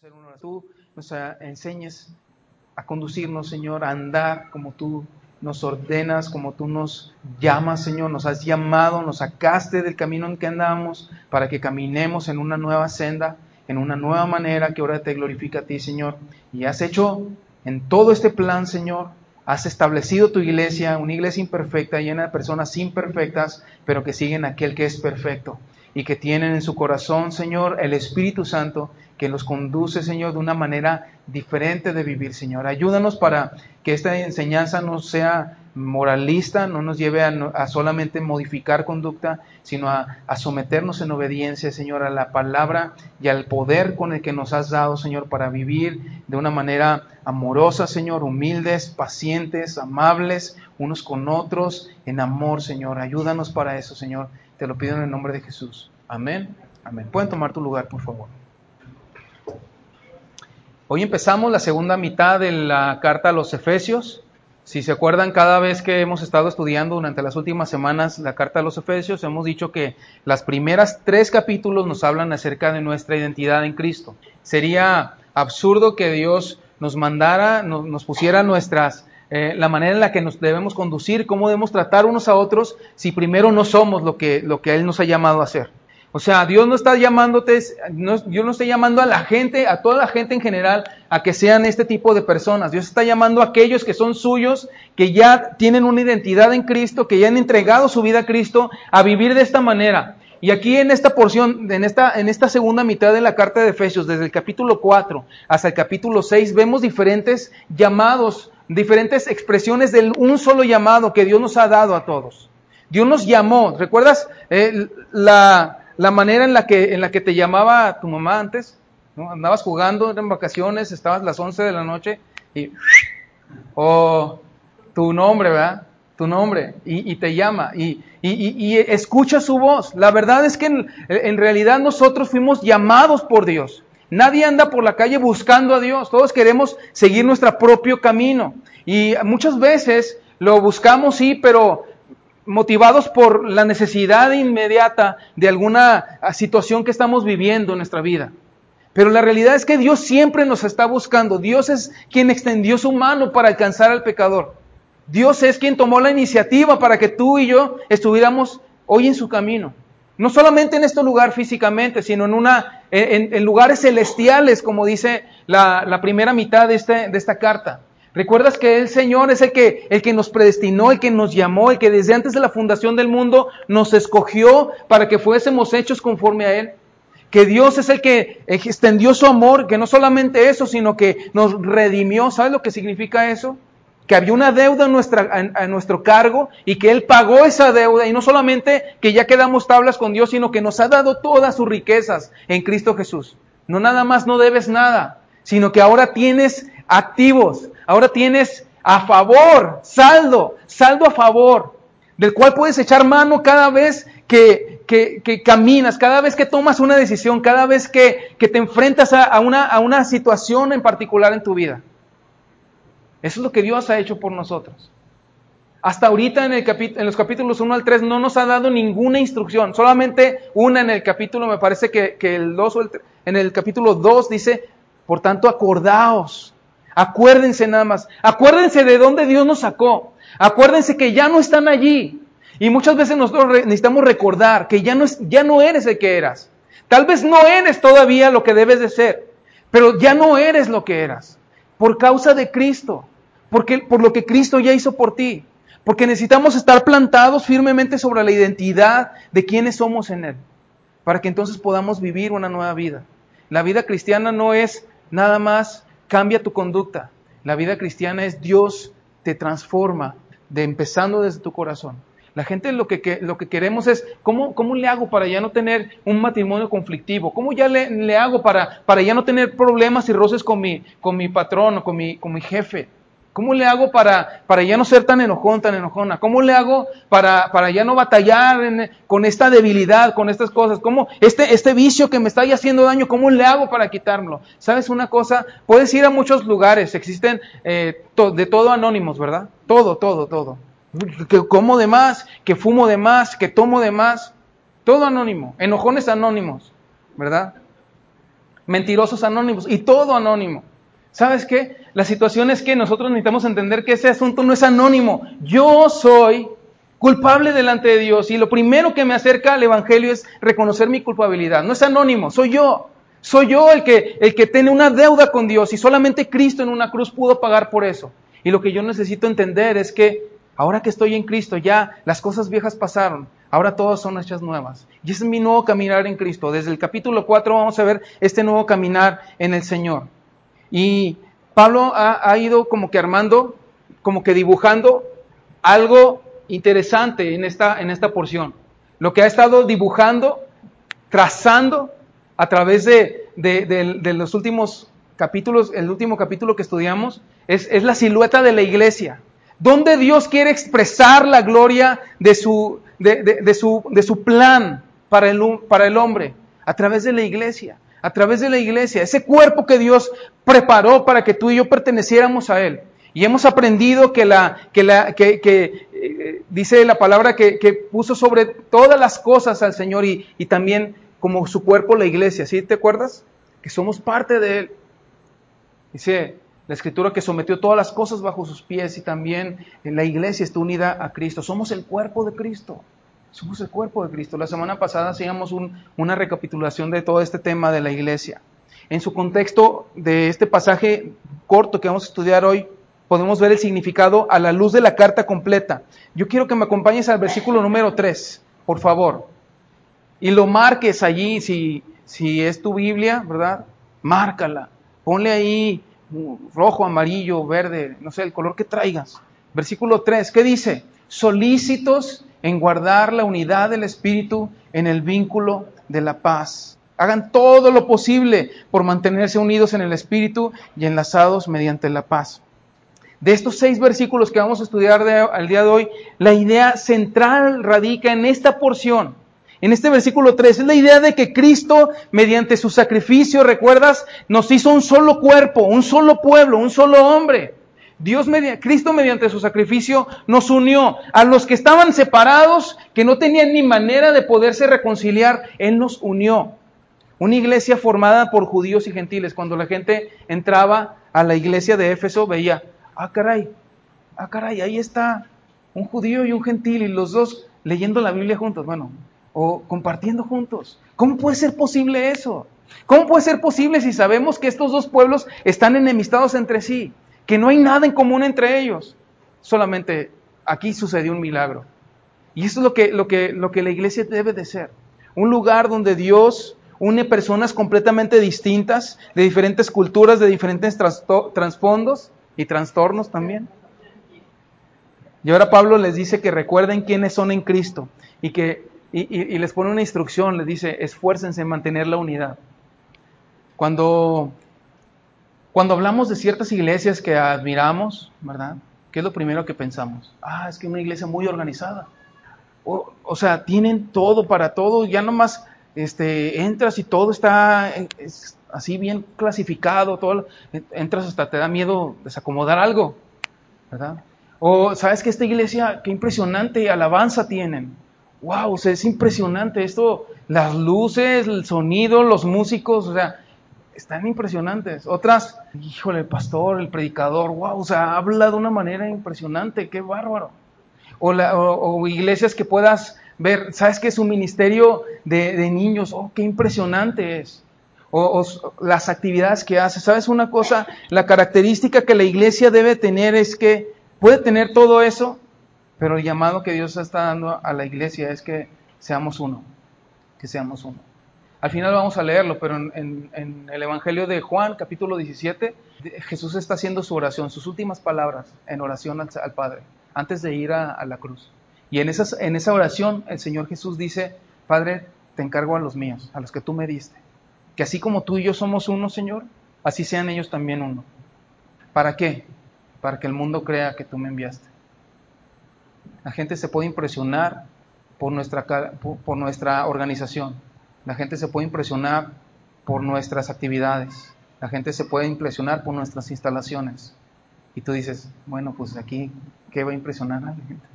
hacer Tú nos enseñes a conducirnos, Señor, a andar como tú nos ordenas, como tú nos llamas, Señor, nos has llamado, nos sacaste del camino en que andábamos para que caminemos en una nueva senda, en una nueva manera que ahora te glorifica a ti, Señor. Y has hecho en todo este plan, Señor, has establecido tu iglesia, una iglesia imperfecta, llena de personas imperfectas, pero que siguen aquel que es perfecto y que tienen en su corazón, Señor, el Espíritu Santo que los conduce, Señor, de una manera diferente de vivir, Señor. Ayúdanos para que esta enseñanza no sea moralista, no nos lleve a, solamente modificar conducta, sino a, a, someternos en obediencia, Señor, a la palabra y al poder con el que nos has dado, Señor, para vivir de una manera amorosa, Señor, humildes, pacientes, amables, unos con otros, en amor, Señor. Ayúdanos para eso, Señor. Te lo pido en el nombre de Jesús. Amén. Amén. Pueden tomar tu lugar, por favor. Hoy empezamos la segunda mitad de la carta a los Efesios. Si se acuerdan, cada vez que hemos estado estudiando durante las últimas semanas la carta a los Efesios, hemos dicho que las primeras tres capítulos nos hablan acerca de nuestra identidad en Cristo. Sería absurdo que Dios nos mandara, nos, pusiera nuestras, eh, la manera en la que nos debemos conducir, cómo debemos tratar unos a otros, si primero no somos lo que, lo que Él nos ha llamado a ser. O sea, Dios no está llamándote, Dios no está llamando a la gente, a toda la gente en general, a que sean este tipo de personas. Dios está llamando a aquellos que son suyos, que ya tienen una identidad en Cristo, que ya han entregado su vida a Cristo, a vivir de esta manera. Y aquí en esta porción, en esta, en esta segunda mitad de la carta de Efesios, desde el capítulo 4 hasta el capítulo 6, vemos diferentes llamados, diferentes expresiones de un solo llamado que Dios nos ha dado a todos. Dios nos llamó, ¿recuerdas eh, la, la manera en la que, en la que te llamaba tu mamá antes. Andabas jugando en vacaciones, estabas las 11 de la noche y, o tu nombre, ¿verdad? Tu nombre, y, te llama, y, y, escucha su voz. La verdad es que en realidad nosotros fuimos llamados por Dios. Nadie anda por la calle buscando a Dios, todos queremos seguir nuestro propio camino. Y muchas veces lo buscamos, sí, pero motivados por la necesidad inmediata de alguna situación que estamos viviendo en nuestra vida. Pero la realidad es que Dios siempre nos está buscando. Dios es quien extendió su mano para alcanzar al pecador. Dios es quien tomó la iniciativa para que tú y yo estuviéramos hoy en su camino. No solamente en este lugar físicamente, sino en, una, en, lugares celestiales, como dice la, la primera mitad de, este, de esta carta. ¿Recuerdas que el Señor es el que, el que nos predestinó, el que nos llamó, el que desde antes de la fundación del mundo nos escogió para que fuésemos hechos conforme a Él? Que Dios es el que extendió su amor, que no solamente eso, sino que nos redimió. ¿Sabes lo que significa eso? Que había una deuda nuestra, a nuestro cargo y que Él pagó esa deuda. Y no solamente que ya quedamos tablas con Dios, sino que nos ha dado todas sus riquezas en Cristo Jesús. No nada más no debes nada, sino que ahora tienes activos, Ahora tienes a favor, saldo, saldo a favor, del cual puedes echar mano cada vez que, que, caminas, cada vez que tomas una decisión, cada vez que, que te enfrentas a, una, a una situación en particular en tu vida. Eso es lo que Dios ha hecho por nosotros. Hasta ahorita en, el en, los capítulos 1 al 3 no nos ha dado ninguna instrucción, solamente una en el capítulo, me parece que, que el 2 o el, en el capítulo 2 dice, por tanto acordaos Acuérdense nada más. Acuérdense de dónde Dios nos sacó. Acuérdense que ya no están allí. Y muchas veces nosotros necesitamos recordar que ya no, es, ya no eres el que eras. Tal vez no eres todavía lo que debes de ser, pero ya no eres lo que eras. Por causa de Cristo. Porque, por lo que Cristo ya hizo por ti. Porque necesitamos estar plantados firmemente sobre la identidad de quienes somos en Él. Para que entonces podamos vivir una nueva vida. La vida cristiana no es nada más cambia tu conducta. La vida cristiana es Dios te transforma, de empezando desde tu corazón. La gente lo que, lo que queremos es, ¿cómo, ¿cómo, le hago para ya no tener un matrimonio conflictivo? ¿Cómo ya le, le hago para, para, ya no tener problemas y roces con mi, con mi patrón o con mi, con mi jefe? ¿Cómo le hago para, para ya no ser tan enojón, tan enojona? ¿Cómo le hago para, para ya no batallar con esta debilidad, con estas cosas? ¿Cómo este, este vicio que me está haciendo daño, cómo le hago para quitármelo? ¿Sabes una cosa? Puedes ir a muchos lugares, existen eh, de todo anónimos, ¿verdad? Todo, todo, todo. Que como de más, que fumo de más, que tomo de más. Todo anónimo, enojones anónimos, ¿verdad? mentirosos anónimos y todo anónimo. ¿Sabes qué? La situación es que nosotros necesitamos entender que ese asunto no es anónimo. Yo soy culpable delante de Dios y lo primero que me acerca al Evangelio es reconocer mi culpabilidad. No es anónimo, soy yo. Soy yo el que, el que tiene una deuda con Dios y solamente Cristo en una cruz pudo pagar por eso. Y lo que yo necesito entender es que ahora que estoy en Cristo ya las cosas viejas pasaron, ahora todas son hechas nuevas. Y ese es mi nuevo caminar en Cristo. Desde el capítulo 4 vamos a ver este nuevo caminar en el Señor. Y Pablo ha, ido como que armando, como que dibujando algo interesante en esta, en esta porción. Lo que ha estado dibujando, trazando a través de, de, los últimos capítulos, el último capítulo que estudiamos, es, es, la silueta de la iglesia. Donde Dios quiere expresar la gloria de su, de, su, su plan para el, para el hombre, a través de la iglesia a través de la iglesia, ese cuerpo que Dios preparó para que tú y yo perteneciéramos a Él. Y hemos aprendido que la, que la, que, que eh, dice la palabra que, que, puso sobre todas las cosas al Señor y, y, también como su cuerpo la iglesia, ¿sí te acuerdas? Que somos parte de Él. Dice la escritura que sometió todas las cosas bajo sus pies y también la iglesia está unida a Cristo. Somos el cuerpo de Cristo. Somos el cuerpo de Cristo. La semana pasada hacíamos una recapitulación de todo este tema de la iglesia. En su contexto de este pasaje corto que vamos a estudiar hoy, podemos ver el significado a la luz de la carta completa. Yo quiero que me acompañes al versículo número 3, por favor. Y lo marques allí, si, si es tu Biblia, ¿verdad? Márcala. Ponle ahí rojo, amarillo, verde, no sé, el color que traigas. Versículo 3, ¿qué dice? Solícitos en guardar la unidad del Espíritu en el vínculo de la paz. Hagan todo lo posible por mantenerse unidos en el Espíritu y enlazados mediante la paz. De estos seis versículos que vamos a estudiar al día de hoy, la idea central radica en esta porción, en este versículo 3. Es la idea de que Cristo, mediante su sacrificio, recuerdas, nos hizo un solo cuerpo, un solo pueblo, un solo hombre. Dios, Cristo mediante su sacrificio nos unió a los que estaban separados, que no tenían ni manera de poderse reconciliar, Él nos unió. Una iglesia formada por judíos y gentiles. Cuando la gente entraba a la iglesia de Éfeso, veía, ah, caray, ah, caray, ahí está un judío y un gentil y los dos leyendo la Biblia juntos, bueno, o compartiendo juntos. ¿Cómo puede ser posible eso? ¿Cómo puede ser posible si sabemos que estos dos pueblos están enemistados entre sí? Que no hay nada en común entre ellos. Solamente aquí sucedió un milagro. Y eso es lo que, lo que, lo que la iglesia debe de ser. Un lugar donde Dios une personas completamente distintas, de diferentes culturas, de diferentes trasfondos y trastornos también. Y ahora Pablo les dice que recuerden quiénes son en Cristo y que y, les pone una instrucción, les dice, esfuércense en mantener la unidad. Cuando cuando hablamos de ciertas iglesias que admiramos, ¿verdad? ¿Qué es lo primero que pensamos? Ah, es que una iglesia muy organizada. O, sea, tienen todo para todo, ya nomás este, entras y todo está así bien clasificado, todo, entras hasta te da miedo desacomodar algo, ¿verdad? O sabes que esta iglesia, qué impresionante alabanza tienen. Wow, o sea, es impresionante esto, las luces, el sonido, los músicos, o sea, están impresionantes. Otras, híjole, el pastor, el predicador, wow, o sea, habla de una manera impresionante, qué bárbaro. O, iglesias que puedas ver, ¿sabes qué es un ministerio de, niños? Oh, qué impresionante es. O, las actividades que hace. ¿Sabes una cosa? La característica que la iglesia debe tener es que puede tener todo eso, pero el llamado que Dios está dando a la iglesia es que seamos uno, que seamos uno. Al final vamos a leerlo, pero en, el Evangelio de Juan, capítulo 17, Jesús está haciendo su oración, sus últimas palabras en oración al, Padre, antes de ir a, la cruz. Y en, esa oración el Señor Jesús dice, Padre, te encargo a los míos, a los que tú me diste. Que así como tú y yo somos uno, Señor, así sean ellos también uno. ¿Para qué? Para que el mundo crea que tú me enviaste. La gente se puede impresionar por nuestra, por nuestra organización, la gente se puede impresionar por nuestras actividades. La gente se puede impresionar por nuestras instalaciones. Y tú dices, bueno, pues aquí, ¿qué va a impresionar a la gente?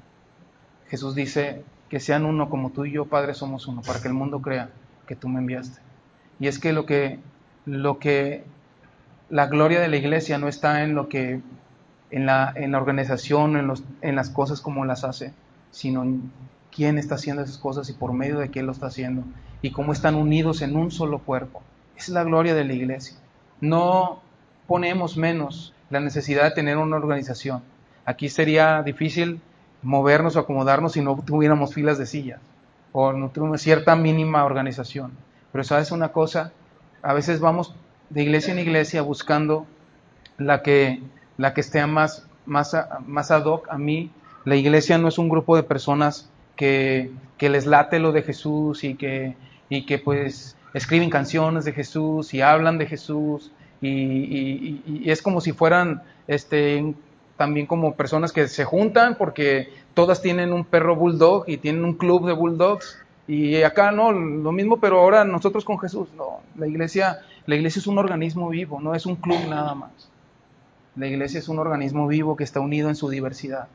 Jesús dice que sean uno como tú y yo, Padre, somos uno, para que el mundo crea que tú me enviaste. Y es que lo que lo que la gloria de la iglesia no está en lo que en la, en la organización, en, los, en las cosas como las hace, sino en quién está haciendo esas cosas y por medio de quién lo está haciendo y cómo están unidos en un solo cuerpo. Es la gloria de la iglesia. No ponemos menos la necesidad de tener una organización. Aquí sería difícil movernos o acomodarnos si no tuviéramos filas de sillas o no tuviéramos cierta mínima organización. Pero sabes una cosa, a veces vamos de iglesia en iglesia buscando la que, la que esté más, más, más ad hoc a mí. La iglesia no es un grupo de personas que, que les late lo de Jesús y que, y que pues escriben canciones de Jesús y hablan de Jesús y, y, es como si fueran este, también como personas que se juntan porque todas tienen un perro bulldog y tienen un club de bulldogs y acá no, lo mismo, pero ahora nosotros con Jesús, no, la iglesia, la iglesia es un organismo vivo, no es un club nada más. La iglesia es un organismo vivo que está unido en su diversidad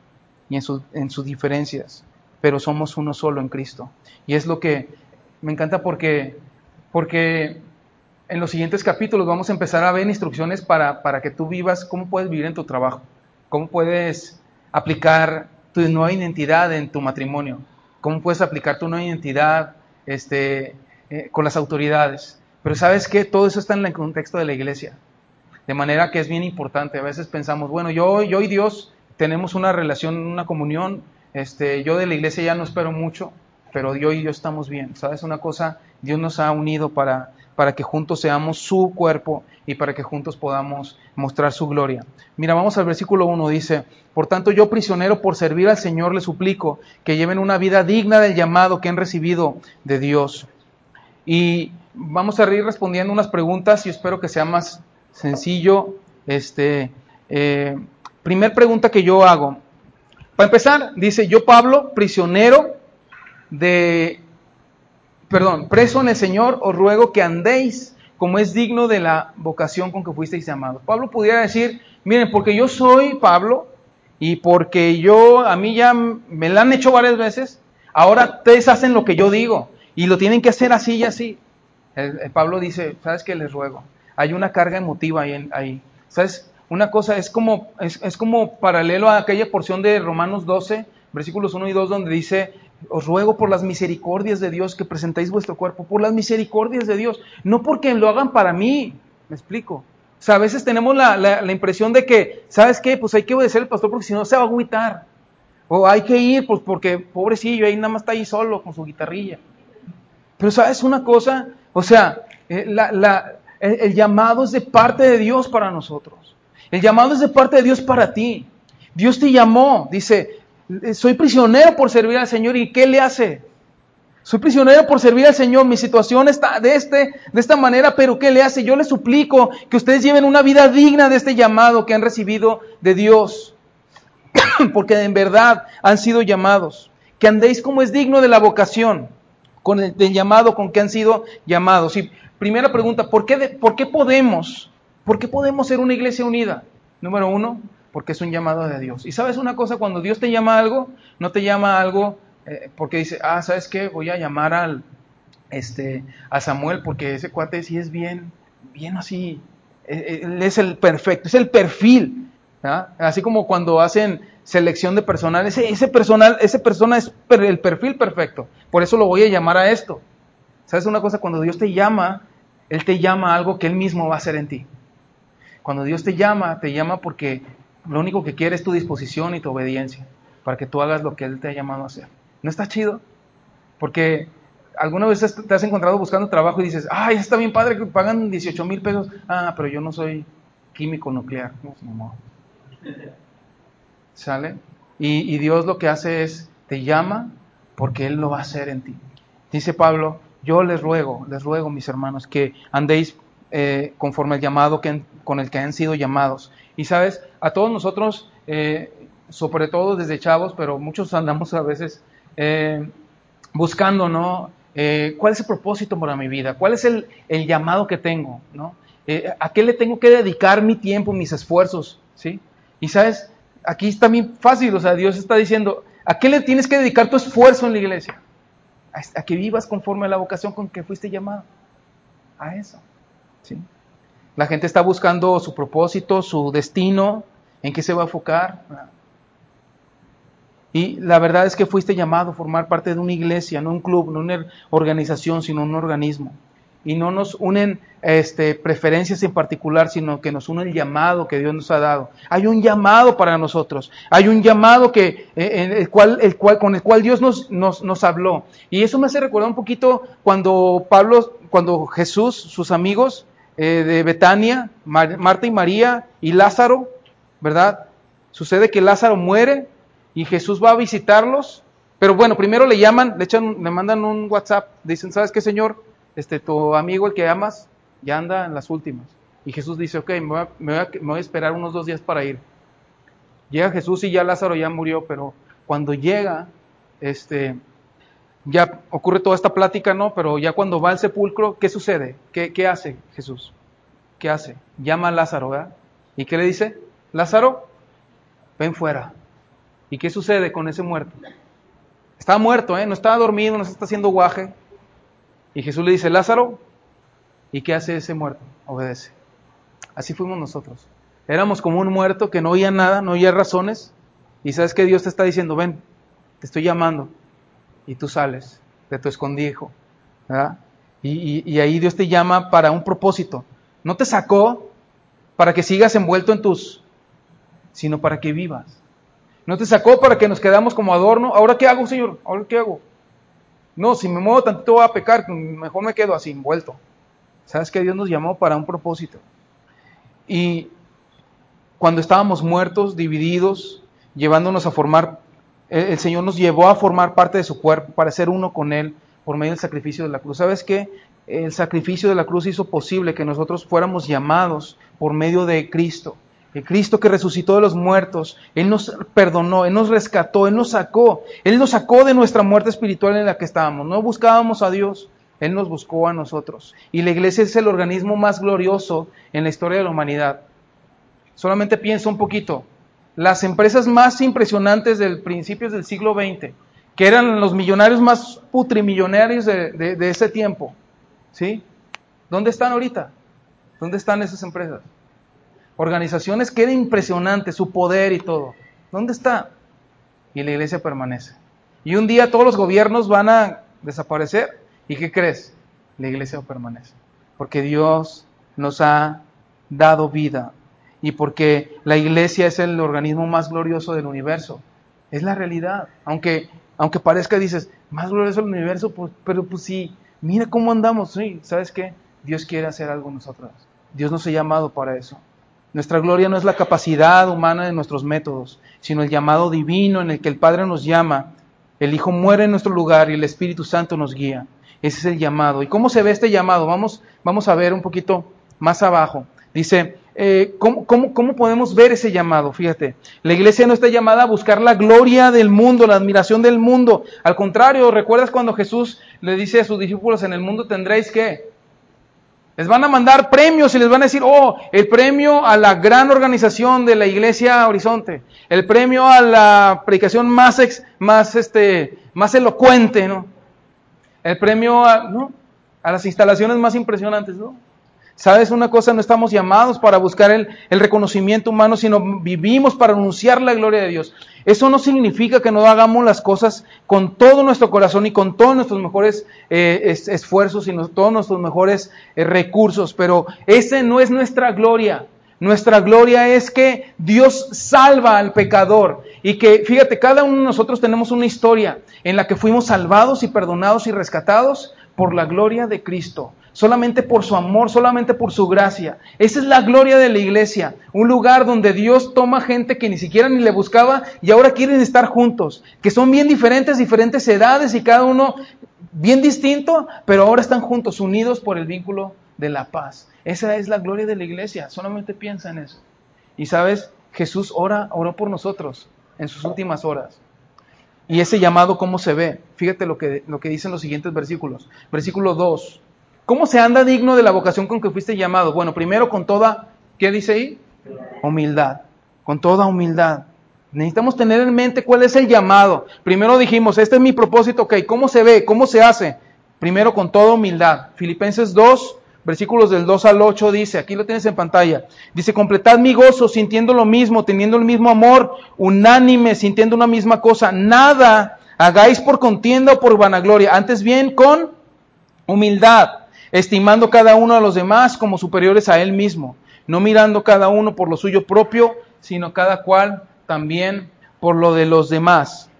y en, su, en sus diferencias, pero somos uno solo en Cristo. Y es lo que me encanta porque, porque en los siguientes capítulos vamos a empezar a ver instrucciones para, para que tú vivas cómo puedes vivir en tu trabajo, cómo puedes aplicar tu nueva identidad en tu matrimonio, cómo puedes aplicar tu nueva identidad este, eh, con las autoridades. Pero sabes que todo eso está en el contexto de la iglesia. De manera que es bien importante. A veces pensamos, bueno, yo, yo y Dios tenemos una relación, una comunión. Este, yo de la iglesia ya no espero mucho, pero yo y yo estamos bien. ¿Sabes una cosa? Dios nos ha unido para, para que juntos seamos su cuerpo y para que juntos podamos mostrar su gloria. Mira, vamos al versículo 1, dice, por tanto yo prisionero por servir al Señor le suplico que lleven una vida digna del llamado que han recibido de Dios. Y vamos a ir respondiendo unas preguntas y espero que sea más sencillo. Este, eh, primer pregunta que yo hago. Para empezar, dice, yo Pablo, prisionero de, perdón, preso en el Señor, os ruego que andéis como es digno de la vocación con que fuisteis llamados. Pablo pudiera decir, miren, porque yo soy Pablo y porque yo, a mí ya me la han hecho varias veces, ahora ustedes hacen lo que yo digo y lo tienen que hacer así y así. Pablo dice, ¿sabes qué les ruego? Hay una carga emotiva ahí. ahí. ¿Sabes? Una cosa es como, es, es como paralelo a aquella porción de Romanos 12, versículos 1 y 2, donde dice, os ruego por las misericordias de Dios que presentéis vuestro cuerpo, por las misericordias de Dios, no porque lo hagan para mí, me explico. O sea, a veces tenemos la, la, impresión de que, ¿sabes qué? Pues hay que obedecer al pastor porque si no se va a agüitar. O hay que ir, pues porque pobrecillo, ahí nada más está ahí solo con su guitarrilla. Pero ¿sabes una cosa? O sea, eh, la, la, el, el llamado es de parte de Dios para nosotros. El llamado es de parte de Dios para ti. Dios te llamó, dice, soy prisionero por servir al Señor y ¿qué le hace? Soy prisionero por servir al Señor, mi situación está de, este, de esta manera, pero ¿qué le hace? Yo le suplico que ustedes lleven una vida digna de este llamado que han recibido de Dios, porque en verdad han sido llamados, que andéis como es digno de la vocación, con el del llamado con que han sido llamados. Y primera pregunta, ¿por qué, ¿por qué podemos? ¿Por qué podemos ser una iglesia unida? Número uno, porque es un llamado de Dios. Y sabes una cosa, cuando Dios te llama a algo, no te llama a algo eh, porque dice, ah, ¿sabes qué? Voy a llamar al, este, a Samuel porque ese cuate sí es bien, bien así, e, e, él es el perfecto, es el perfil. Así como cuando hacen selección de personal, ese, ese personal, ese persona es el perfil perfecto. Por eso lo voy a llamar a esto. ¿Sabes una cosa? Cuando Dios te llama, Él te llama a algo que Él mismo va a hacer en ti. Cuando Dios te llama, te llama porque lo único que quiere es tu disposición y tu obediencia para que tú hagas lo que Él te ha llamado a hacer. ¿No está chido? Porque alguna vez te has encontrado buscando trabajo y dices, ay, está bien padre que pagan 18 mil pesos. Ah, pero yo no soy químico nuclear. No, ¿Sale? Y, Dios lo que hace es, te llama porque Él lo va a hacer en ti. Dice Pablo, yo les ruego, les ruego, mis hermanos, que andéis eh, conforme al llamado que, con el que han sido llamados. Y sabes, a todos nosotros, eh, sobre todo desde chavos, pero muchos andamos a veces eh, buscando, ¿no? Eh, ¿Cuál es el propósito para mi vida? ¿Cuál es el, llamado que tengo? ¿no? ¿A qué le tengo que dedicar mi tiempo, mis esfuerzos? ¿sí? Y sabes, aquí está bien fácil, o sea, Dios está diciendo, ¿a qué le tienes que dedicar tu esfuerzo en la iglesia? A, a que vivas conforme a la vocación con que fuiste llamado. A eso. ¿sí? La gente está buscando su propósito, su destino, en qué se va a enfocar. Y la verdad es que fuiste llamado a formar parte de una iglesia, no un club, no una organización, sino un organismo. Y no nos unen este, preferencias en particular, sino que nos une el llamado que Dios nos ha dado. Hay un llamado para nosotros. Hay un llamado que, eh, con el cual Dios nos, nos, nos habló. Y eso me hace recordar un poquito cuando Pablo, cuando Jesús, sus amigos eh, de Betania, Marta y María y Lázaro, ¿verdad? Sucede que Lázaro muere y Jesús va a visitarlos, pero bueno, primero le llaman, le echan, le mandan un WhatsApp, dicen, ¿sabes qué, Señor? Este, tu amigo, el que amas, ya anda en las últimas. Y Jesús dice, ok, me voy, a, me, voy a, esperar unos dos días para ir. Llega Jesús y ya Lázaro ya murió, pero cuando llega, este, ya ocurre toda esta plática, ¿no? Pero ya cuando va al sepulcro, ¿qué sucede? ¿Qué, qué hace Jesús? ¿Qué hace? Llama a Lázaro, ¿verdad? ¿Y qué le dice? Lázaro, ven fuera. ¿Y qué sucede con ese muerto? Estaba muerto, ¿eh? no estaba dormido, no se está haciendo guaje. Y Jesús le dice, Lázaro, ¿y qué hace ese muerto? Obedece. Así fuimos nosotros. Éramos como un muerto que no oía nada, no oía razones. Y sabes que Dios te está diciendo, ven, te estoy llamando. Y tú sales de tu escondijo. y, y ahí Dios te llama para un propósito. No te sacó para que sigas envuelto en tus, sino para que vivas. No te sacó para que nos quedamos como adorno. ¿Ahora qué hago, Señor? ¿Ahora qué hago? No, si me muevo tantito voy a pecar, mejor me quedo así, envuelto. Sabes que Dios nos llamó para un propósito. Y cuando estábamos muertos, divididos, llevándonos a formar, el Señor nos llevó a formar parte de su cuerpo para ser uno con Él por medio del sacrificio de la cruz. ¿Sabes qué? El sacrificio de la cruz hizo posible que nosotros fuéramos llamados por medio de Cristo el Cristo que resucitó de los muertos, Él nos perdonó, Él nos rescató, Él nos sacó, Él nos sacó de nuestra muerte espiritual en la que estábamos. No buscábamos a Dios, Él nos buscó a nosotros. Y la iglesia es el organismo más glorioso en la historia de la humanidad. Solamente pienso un poquito. Las empresas más impresionantes del principios del siglo XX, que eran los millonarios más putrimillonarios de, de, ese tiempo, ¿sí? ¿Dónde están ahorita? ¿Dónde están esas empresas? organizaciones que era impresionante su poder y todo. ¿Dónde está? Y la iglesia permanece. Y un día todos los gobiernos van a desaparecer. ¿Y qué crees? La iglesia permanece. Porque Dios nos ha dado vida. Y porque la iglesia es el organismo más glorioso del universo. Es la realidad. Aunque, aunque parezca, dices, más glorioso del universo, pues, pero pues sí, mira cómo andamos. Sí, ¿sabes qué? Dios quiere hacer algo nosotros. Dios nos ha llamado para eso. Nuestra gloria no es la capacidad humana de nuestros métodos, sino el llamado divino en el que el Padre nos llama, el Hijo muere en nuestro lugar y el Espíritu Santo nos guía. Ese es el llamado. ¿Y cómo se ve este llamado? Vamos, vamos a ver un poquito más abajo. Dice, eh, ¿cómo, podemos ver ese llamado? Fíjate, la iglesia no está llamada a buscar la gloria del mundo, la admiración del mundo. Al contrario, ¿recuerdas cuando Jesús le dice a sus discípulos, en el mundo tendréis que les van a mandar premios y les van a decir, oh, el premio a la gran organización de la Iglesia Horizonte, el premio a la predicación más, ex, más, este, más elocuente, ¿no? El premio a, ¿no? a las instalaciones más impresionantes, ¿no? ¿Sabes una cosa? No estamos llamados para buscar el, reconocimiento humano, sino vivimos para anunciar la gloria de Dios. Eso no significa que no hagamos las cosas con todo nuestro corazón y con todos nuestros mejores eh, es, esfuerzos y no, todos nuestros mejores eh, recursos, pero ese no es nuestra gloria. Nuestra gloria es que Dios salva al pecador y que, fíjate, cada uno de nosotros tenemos una historia en la que fuimos salvados y perdonados y rescatados por la gloria de Cristo solamente por su amor, solamente por su gracia. Esa es la gloria de la iglesia, un lugar donde Dios toma gente que ni siquiera ni le buscaba y ahora quieren estar juntos, que son bien diferentes, diferentes edades y cada uno bien distinto, pero ahora están juntos, unidos por el vínculo de la paz. Esa es la gloria de la iglesia, solamente piensa en eso. Y sabes, Jesús ora, oró por nosotros en sus últimas horas. Y ese llamado, ¿cómo se ve? Fíjate lo que, lo que dicen los siguientes versículos. Versículo 2. ¿Cómo se anda digno de la vocación con que fuiste llamado? Bueno, primero con toda, ¿qué dice ahí? Humildad, con toda humildad. Necesitamos tener en mente cuál es el llamado. Primero dijimos, este es mi propósito, ok, ¿cómo se ve? ¿Cómo se hace? Primero con toda humildad. Filipenses 2, versículos del 2 al 8 dice, aquí lo tienes en pantalla, dice, completad mi gozo sintiendo lo mismo, teniendo el mismo amor, unánime, sintiendo una misma cosa, nada hagáis por contienda o por vanagloria, antes bien con humildad, estimando cada uno a los demás como superiores a él mismo, no mirando cada uno por lo suyo propio, sino cada cual también por lo de los demás.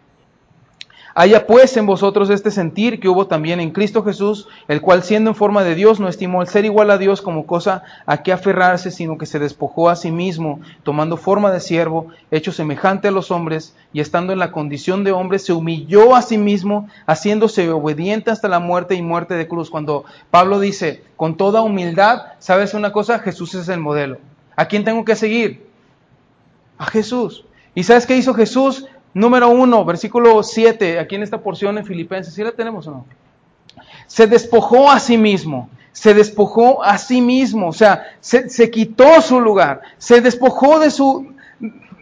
Haya pues en vosotros este sentir que hubo también en Cristo Jesús, el cual siendo en forma de Dios no estimó el ser igual a Dios como cosa a que aferrarse, sino que se despojó a sí mismo, tomando forma de siervo, hecho semejante a los hombres, y estando en la condición de hombre, se humilló a sí mismo, haciéndose obediente hasta la muerte y muerte de cruz. Cuando Pablo dice, con toda humildad, ¿sabes una cosa? Jesús es el modelo. ¿A quién tengo que seguir? A Jesús. ¿Y sabes qué hizo Jesús? Número uno, versículo 7, aquí en esta porción en Filipenses, ¿sí la tenemos o no? Se despojó a sí mismo, se despojó a sí mismo, o sea, se, quitó su lugar, se despojó de su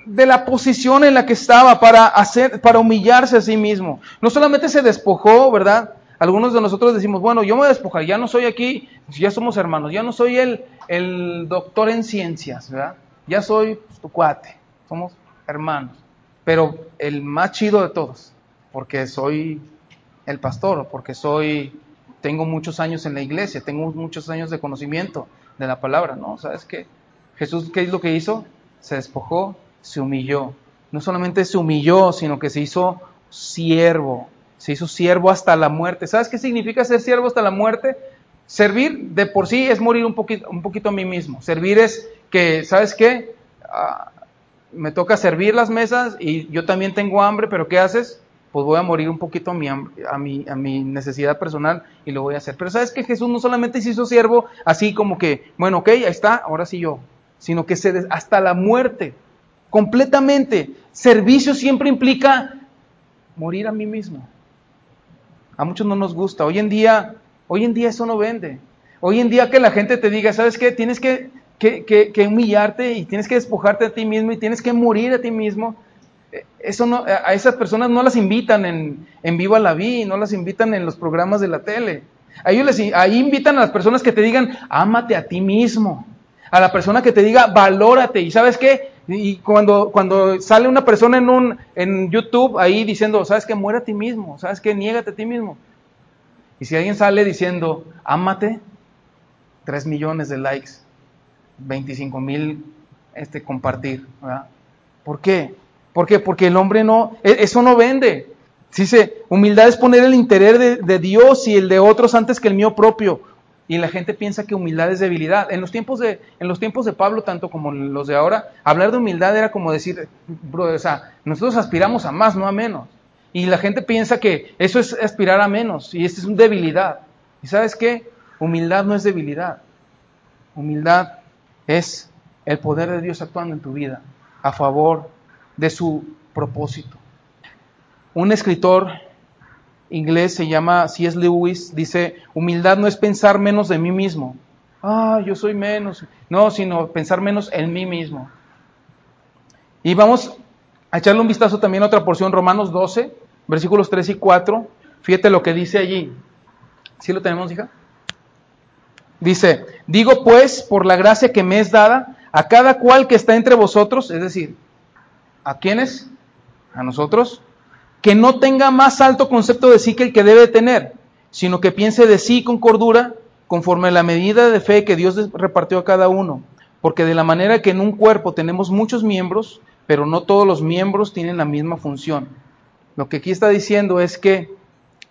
de la posición en la que estaba para hacer, para humillarse a sí mismo. No solamente se despojó, ¿verdad? Algunos de nosotros decimos, bueno, yo me despojo, ya no soy aquí, ya somos hermanos, ya no soy el, el doctor en ciencias, ¿verdad? Ya soy tu cuate, somos hermanos pero el más chido de todos, porque soy el pastor, porque soy, tengo muchos años en la iglesia, tengo muchos años de conocimiento de la palabra, ¿no? ¿Sabes qué? Jesús, ¿qué es lo que hizo? Se despojó, se humilló. No solamente se humilló, sino que se hizo siervo, se hizo siervo hasta la muerte. ¿Sabes qué significa ser siervo hasta la muerte? Servir de por sí es morir un poquito, un poquito a mí mismo. Servir es que, ¿sabes qué? Ah, me toca servir las mesas y yo también tengo hambre, pero ¿qué haces? Pues voy a morir un poquito a mi, a mi, a mi necesidad personal y lo voy a hacer. Pero sabes que Jesús no solamente se hizo siervo así como que, bueno, ok, ahí está, ahora sí yo, sino que se, hasta la muerte, completamente. Servicio siempre implica morir a mí mismo. A muchos no nos gusta. Hoy en día, hoy en día eso no vende. Hoy en día que la gente te diga, ¿sabes qué? Tienes que que, humillarte y tienes que despojarte de ti mismo y tienes que morir a ti mismo. Eso no, a esas personas no las invitan en, en Viva la Vi, no las invitan en los programas de la tele. Ahí, invitan a las personas que te digan, ámate a ti mismo. A la persona que te diga, valórate. ¿Y sabes qué? Y cuando, cuando sale una persona en, un, en YouTube ahí diciendo, ¿sabes qué? Muere a ti mismo. ¿Sabes qué? Niégate a ti mismo. Y si alguien sale diciendo, ámate, tres millones de likes. 25 mil este, compartir. ¿verdad? ¿Por qué? ¿Por qué? Porque el hombre no, e, eso no vende. Dice, humildad es poner el interés de, Dios y el de otros antes que el mío propio. Y la gente piensa que humildad es debilidad. En los tiempos de, en los tiempos de Pablo, tanto como los de ahora, hablar de humildad era como decir, bro, o sea, nosotros aspiramos a más, no a menos. Y la gente piensa que eso es aspirar a menos y eso es debilidad. ¿Y sabes qué? Humildad no es debilidad. Humildad es el poder de Dios actuando en tu vida a favor de su propósito. Un escritor inglés se llama C.S. Lewis, dice, humildad no es pensar menos de mí mismo. Ah, yo soy menos. No, sino pensar menos en mí mismo. Y vamos a echarle un vistazo también a otra porción, Romanos 12, versículos 3 y 4. Fíjate lo que dice allí. ¿Sí lo tenemos, hija? Dice, digo pues, por la gracia que me es dada, a cada cual que está entre vosotros, es decir, ¿a quiénes? A nosotros, que no tenga más alto concepto de sí que el que debe tener, sino que piense de sí con cordura, conforme a la medida de fe que Dios repartió a cada uno. Porque de la manera que en un cuerpo tenemos muchos miembros, pero no todos los miembros tienen la misma función. Lo que aquí está diciendo es que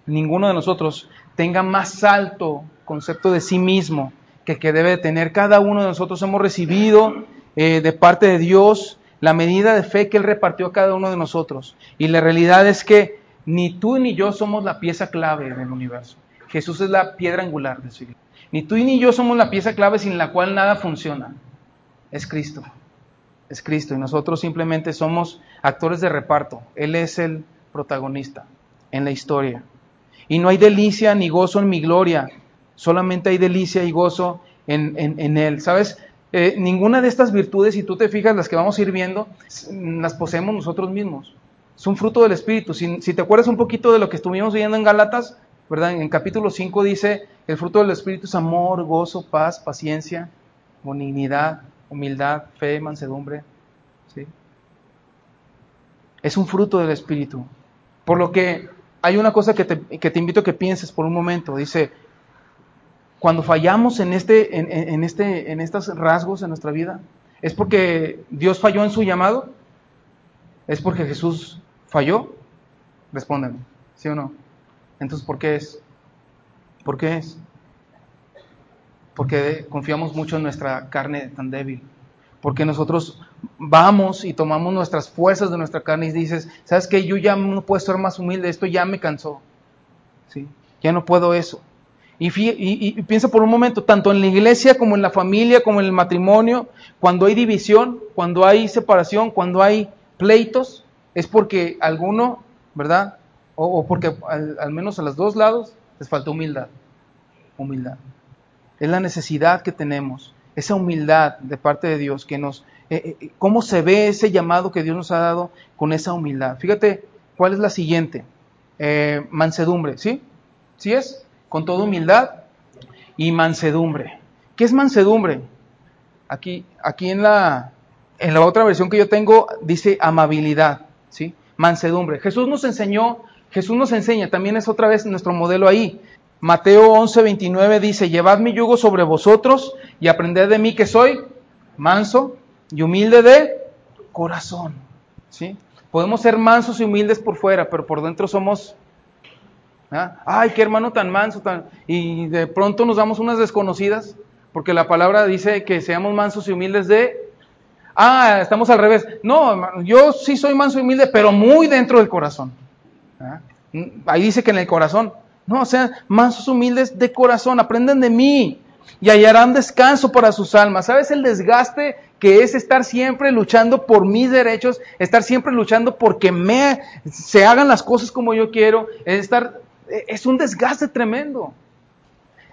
ninguno de nosotros tenga más alto concepto de sí mismo que, que debe tener cada uno de nosotros. Hemos recibido eh, de parte de Dios la medida de fe que Él repartió a cada uno de nosotros. Y la realidad es que ni tú ni yo somos la pieza clave del universo. Jesús es la piedra angular de su iglesia. Ni tú ni yo somos la pieza clave sin la cual nada funciona. Es Cristo. Es Cristo. Y nosotros simplemente somos actores de reparto. Él es el protagonista en la historia. Y no hay delicia ni gozo en mi gloria, solamente hay delicia y gozo en, Él. ¿Sabes? Eh, ninguna de estas virtudes, si tú te fijas, las que vamos a ir viendo, las poseemos nosotros mismos. Es un fruto del Espíritu. Si, te acuerdas un poquito de lo que estuvimos viendo en Galatas, ¿verdad? En capítulo 5 dice, el fruto del Espíritu es amor, gozo, paz, paciencia, benignidad, humildad, fe, mansedumbre. ¿sí? Es un fruto del Espíritu. Por lo que hay una cosa que te, que te invito a que pienses por un momento. Dice, cuando fallamos en, este, en, en, este, en estos rasgos en nuestra vida, ¿es porque Dios falló en su llamado? ¿Es porque Jesús falló? Respóndeme, ¿sí o no? Entonces, ¿por qué es? ¿Por qué es? Porque confiamos mucho en nuestra carne tan débil. Porque nosotros vamos y tomamos nuestras fuerzas de nuestra carne y dices, ¿sabes qué? Yo ya no puedo ser más humilde, esto ya me cansó. ¿Sí? Ya no puedo eso. Y, piensa por un momento, tanto en la iglesia como en la familia, como en el matrimonio, cuando hay división, cuando hay separación, cuando hay pleitos, es porque alguno, ¿verdad? O, o porque al, al, menos a los dos lados les falta humildad. Humildad. Es la necesidad que tenemos, esa humildad de parte de Dios que nos... Eh, eh, ¿Cómo se ve ese llamado que Dios nos ha dado con esa humildad? Fíjate, ¿cuál es la siguiente? Eh, mansedumbre, ¿sí? ¿Sí es? con toda humildad y mansedumbre. ¿Qué es mansedumbre? Aquí, aquí en, la, en la otra versión que yo tengo dice amabilidad, ¿sí? Mansedumbre. Jesús nos enseñó, Jesús nos enseña, también es otra vez nuestro modelo ahí. Mateo 11, 29 dice, llevad mi yugo sobre vosotros y aprended de mí que soy manso y humilde de corazón, ¿sí? Podemos ser mansos y humildes por fuera, pero por dentro somos ¿Ah? Ay, qué hermano tan manso, tan... y de pronto nos damos unas desconocidas, porque la palabra dice que seamos mansos y humildes de... Ah, estamos al revés. No, yo sí soy manso y humilde, pero muy dentro del corazón. ¿Ah? Ahí dice que en el corazón. No, o sea, mansos humildes de corazón, aprenden de mí y hallarán descanso para sus almas. ¿Sabes el desgaste que es estar siempre luchando por mis derechos, estar siempre luchando porque me se hagan las cosas como yo quiero, es estar es un desgaste tremendo.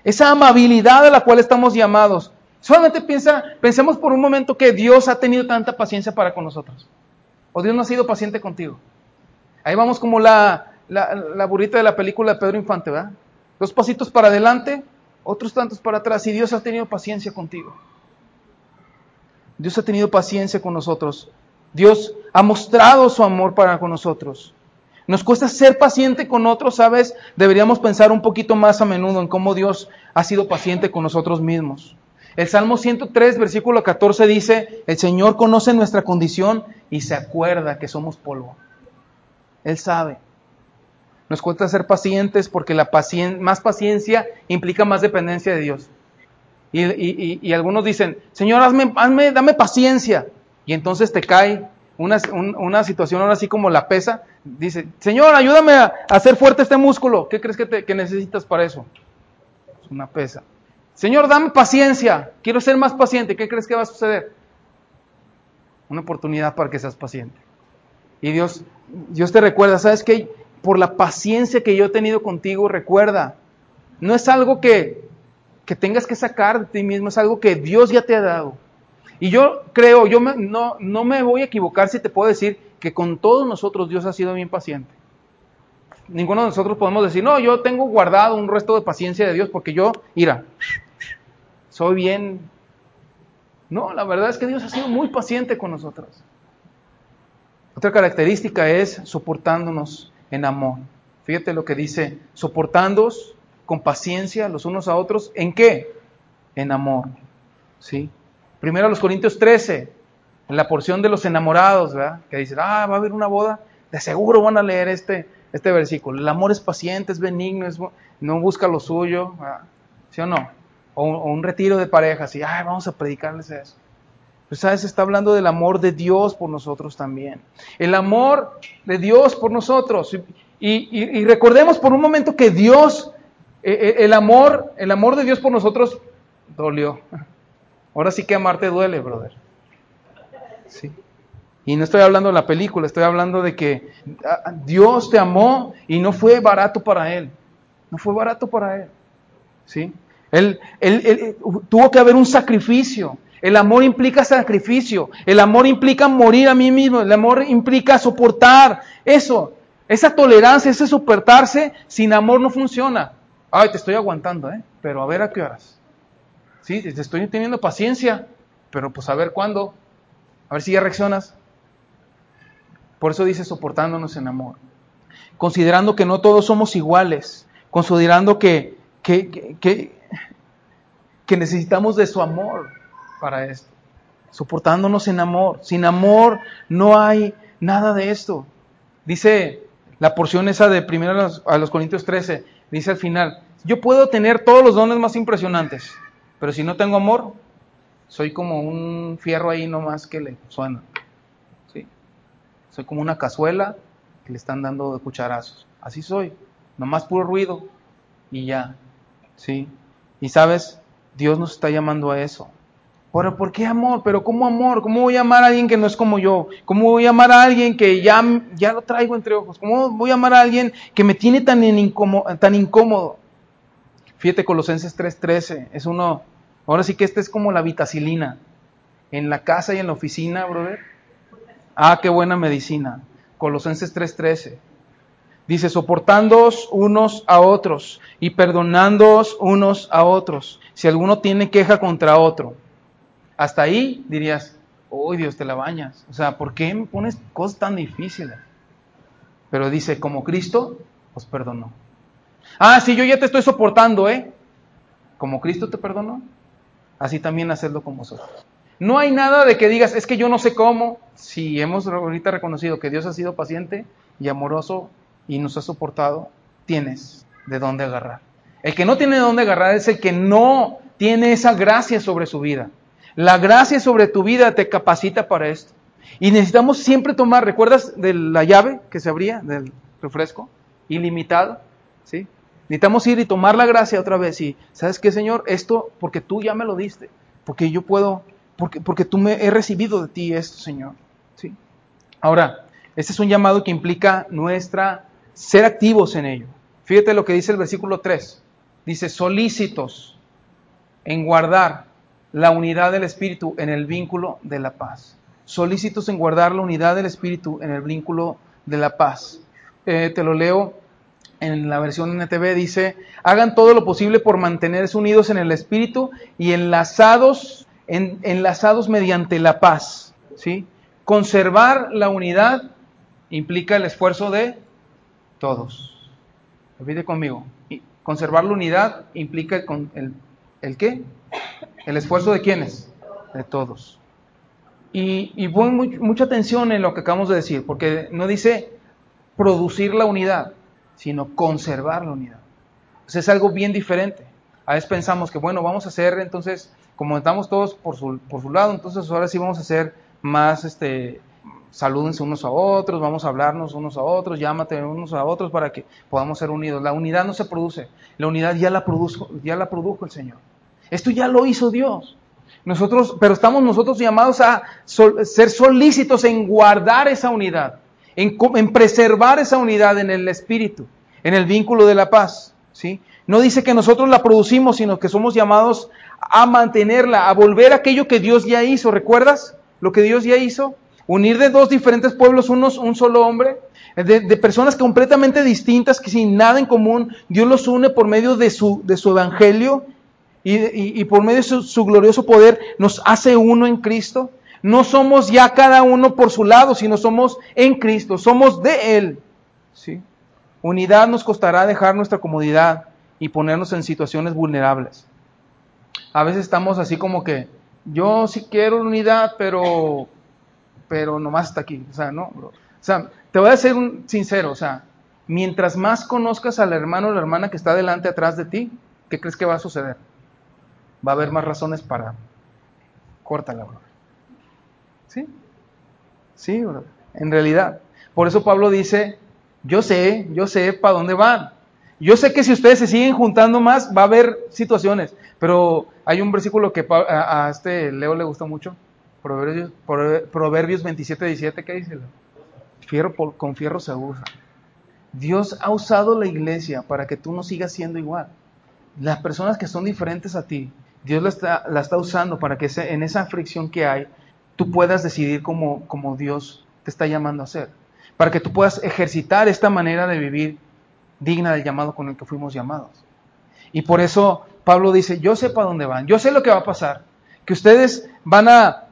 Esa amabilidad a la cual estamos llamados. Solamente piensa, pensemos por un momento que Dios ha tenido tanta paciencia para con nosotros. O Dios no ha sido paciente contigo. Ahí vamos como la, la, burrita de la película de Pedro Infante, ¿verdad? Dos pasitos para adelante, otros tantos para atrás. Y Dios ha tenido paciencia contigo. Dios ha tenido paciencia con nosotros. Dios ha mostrado su amor para con nosotros. Nos cuesta ser paciente con otros, ¿sabes? Deberíamos pensar un poquito más a menudo en cómo Dios ha sido paciente con nosotros mismos. El Salmo 103, versículo 14 dice, el Señor conoce nuestra condición y se acuerda que somos polvo. Él sabe. Nos cuesta ser pacientes porque la pacien más paciencia implica más dependencia de Dios. Y, y, y, algunos dicen, Señor, hazme, hazme, dame paciencia. Y entonces te cae una, un, una situación ahora así como la pesa, dice, Señor, ayúdame a, a hacer fuerte este músculo. ¿Qué crees que, te, que necesitas para eso? Es una pesa. Señor, dame paciencia. Quiero ser más paciente. ¿Qué crees que va a suceder? Una oportunidad para que seas paciente. Y Dios, Dios te recuerda, ¿sabes qué? Por la paciencia que yo he tenido contigo, recuerda, no es algo que, que tengas que sacar de ti mismo, es algo que Dios ya te ha dado. Y yo creo, yo no, no me voy a equivocar si te puedo decir que con todos nosotros Dios ha sido bien paciente. Ninguno de nosotros podemos decir, no, yo tengo guardado un resto de paciencia de Dios porque yo, mira, soy bien. No, la verdad es que Dios ha sido muy paciente con nosotros. Otra característica es soportándonos en amor. Fíjate lo que dice, soportándonos con paciencia los unos a otros, ¿en qué? En amor. ¿Sí? Primero a los Corintios 13, en la porción de los enamorados, ¿verdad? Que dicen, ah, va a haber una boda, de seguro van a leer este, este versículo. El amor es paciente, es benigno, no busca lo suyo, ¿verdad? ¿sí o no? O, o, un retiro de parejas, y, ah, vamos a predicarles eso. Pues, ¿sabes? Está hablando del amor de Dios por nosotros también. El amor de Dios por nosotros. Y, recordemos por un momento que Dios, eh, el amor, el amor de Dios por nosotros dolió. Ahora sí que amarte duele, brother. Sí. Y no estoy hablando de la película, estoy hablando de que ah, Dios te amó y no fue barato para Él. No fue barato para Él. ¿Sí? Él, él, él, tuvo que haber un sacrificio. El amor implica sacrificio. El amor implica morir a mí mismo. El amor implica soportar eso. Esa tolerancia, ese soportarse sin amor no funciona. Ay, te estoy aguantando, ¿eh? Pero a ver a qué horas. Sí, te estoy teniendo paciencia, pero pues a ver cuándo. A ver si ya reaccionas. Por eso dice soportándonos en amor. Considerando que no todos somos iguales. Considerando que, que, que, que necesitamos de su amor para esto. Soportándonos en amor. Sin amor no hay nada de esto. Dice la porción esa de primero a los, Corintios 13, dice al final, yo puedo tener todos los dones más impresionantes, pero si no tengo amor, soy como un fierro ahí nomás que le suena. ¿sí? Soy como una cazuela que le están dando de cucharazos. Así soy, nomás puro ruido y ya. ¿sí? Y sabes, Dios nos está llamando a eso. Pero ¿por qué amor? ¿Pero cómo amor? ¿Cómo voy a amar a alguien que no es como yo? ¿Cómo voy a amar a alguien que ya, ya lo traigo entre ojos? ¿Cómo voy a amar a alguien que me tiene tan, incómodo, tan incómodo? Fíjate, Colosenses 3.13, es uno, ahora sí que este es como la vitacilina. En la casa y en la oficina, brother. Ah, qué buena medicina. Colosenses 3.13. Dice, soportándoos unos a otros y perdonándoos unos a otros, si alguno tiene queja contra otro. Hasta ahí dirías, uy Dios, te la bañas. O sea, ¿por qué me pones cosas tan difíciles? Pero dice, como Cristo os perdonó. Ah, sí, yo ya te estoy soportando, ¿eh? Como Cristo te perdonó, así también hacerlo con vosotros. No hay nada de que digas, es que yo no sé cómo. Si hemos ahorita reconocido que Dios ha sido paciente y amoroso y nos ha soportado, tienes de dónde agarrar. El que no tiene de dónde agarrar es el que no tiene esa gracia sobre su vida. La gracia sobre tu vida te capacita para esto. Y necesitamos siempre tomar, ¿recuerdas de la llave que se abría del refresco? Ilimitado, ¿sí? Necesitamos ir y tomar la gracia otra vez y, ¿sabes qué, Señor? Esto porque tú ya me lo diste, porque yo puedo, porque, porque tú me he recibido de ti esto, Señor, ¿sí? Ahora, este es un llamado que implica nuestra ser activos en ello. Fíjate lo que dice el versículo 3. Dice, solícitos en guardar la unidad del Espíritu en el vínculo de la paz. Solícitos en guardar la unidad del Espíritu en el vínculo de la paz. Eh, te lo leo en la versión NTV, dice, hagan todo lo posible por mantenerse unidos en el Espíritu y enlazados, enlazados mediante la paz. ¿sí? Conservar la unidad implica el esfuerzo de todos. Repite conmigo. Conservar la unidad implica el, el, ¿el qué? ¿El esfuerzo de quiénes? De todos. Y, pon mucha atención en lo que acabamos de decir, porque no dice producir la unidad, sino conservar la unidad. es algo bien diferente. A veces pensamos que, bueno, vamos a hacer entonces, como estamos todos por su, por su lado, entonces ahora sí vamos a hacer más este, salúdense unos a otros, vamos a hablarnos unos a otros, llámate unos a otros para que podamos ser unidos. La unidad no se produce, la unidad ya la produjo, ya la produjo el Señor. Esto ya lo hizo Dios. Nosotros, pero estamos nosotros llamados a ser solícitos en guardar esa unidad, en, preservar esa unidad en el espíritu, en el vínculo de la paz. ¿sí? No dice que nosotros la producimos, sino que somos llamados a mantenerla, a volver a aquello que Dios ya hizo. ¿Recuerdas lo que Dios ya hizo? Unir de dos diferentes pueblos unos, un solo hombre, de, personas completamente distintas, que sin nada en común, Dios los une por medio de su evangelio y, por medio de su, glorioso poder nos hace uno en Cristo. No somos ya cada uno por su lado, sino somos en Cristo, somos de Él. ¿sí? Unidad nos costará dejar nuestra comodidad y ponernos en situaciones vulnerables. A veces estamos así como que, yo sí quiero unidad, pero, pero nomás está aquí. O sea, no, O sea, te voy a ser sincero, o sea, mientras más conozcas al hermano o la hermana que está delante atrás de ti, ¿qué crees que va a suceder? Va a haber más razones para córtala, bro. ¿Sí? Sí. En realidad. Por eso Pablo dice, yo sé, yo sé para dónde van. Yo sé que si ustedes se siguen juntando más, va a haber situaciones. Pero hay un versículo que a, este Leo le gusta mucho. Proverbios, Proverbios 27, 17, ¿qué dice? Con fierro se usa. Dios ha usado la iglesia para que tú no sigas siendo igual. Las personas que son diferentes a ti, Dios la está, la está usando para que en esa fricción que hay, tú puedas decidir como, Dios te está llamando a hacer. para que tú puedas ejercitar esta manera de vivir digna del llamado con el que fuimos llamados. Y por eso Pablo dice, yo sé para dónde van, yo sé lo que va a pasar, que ustedes van a,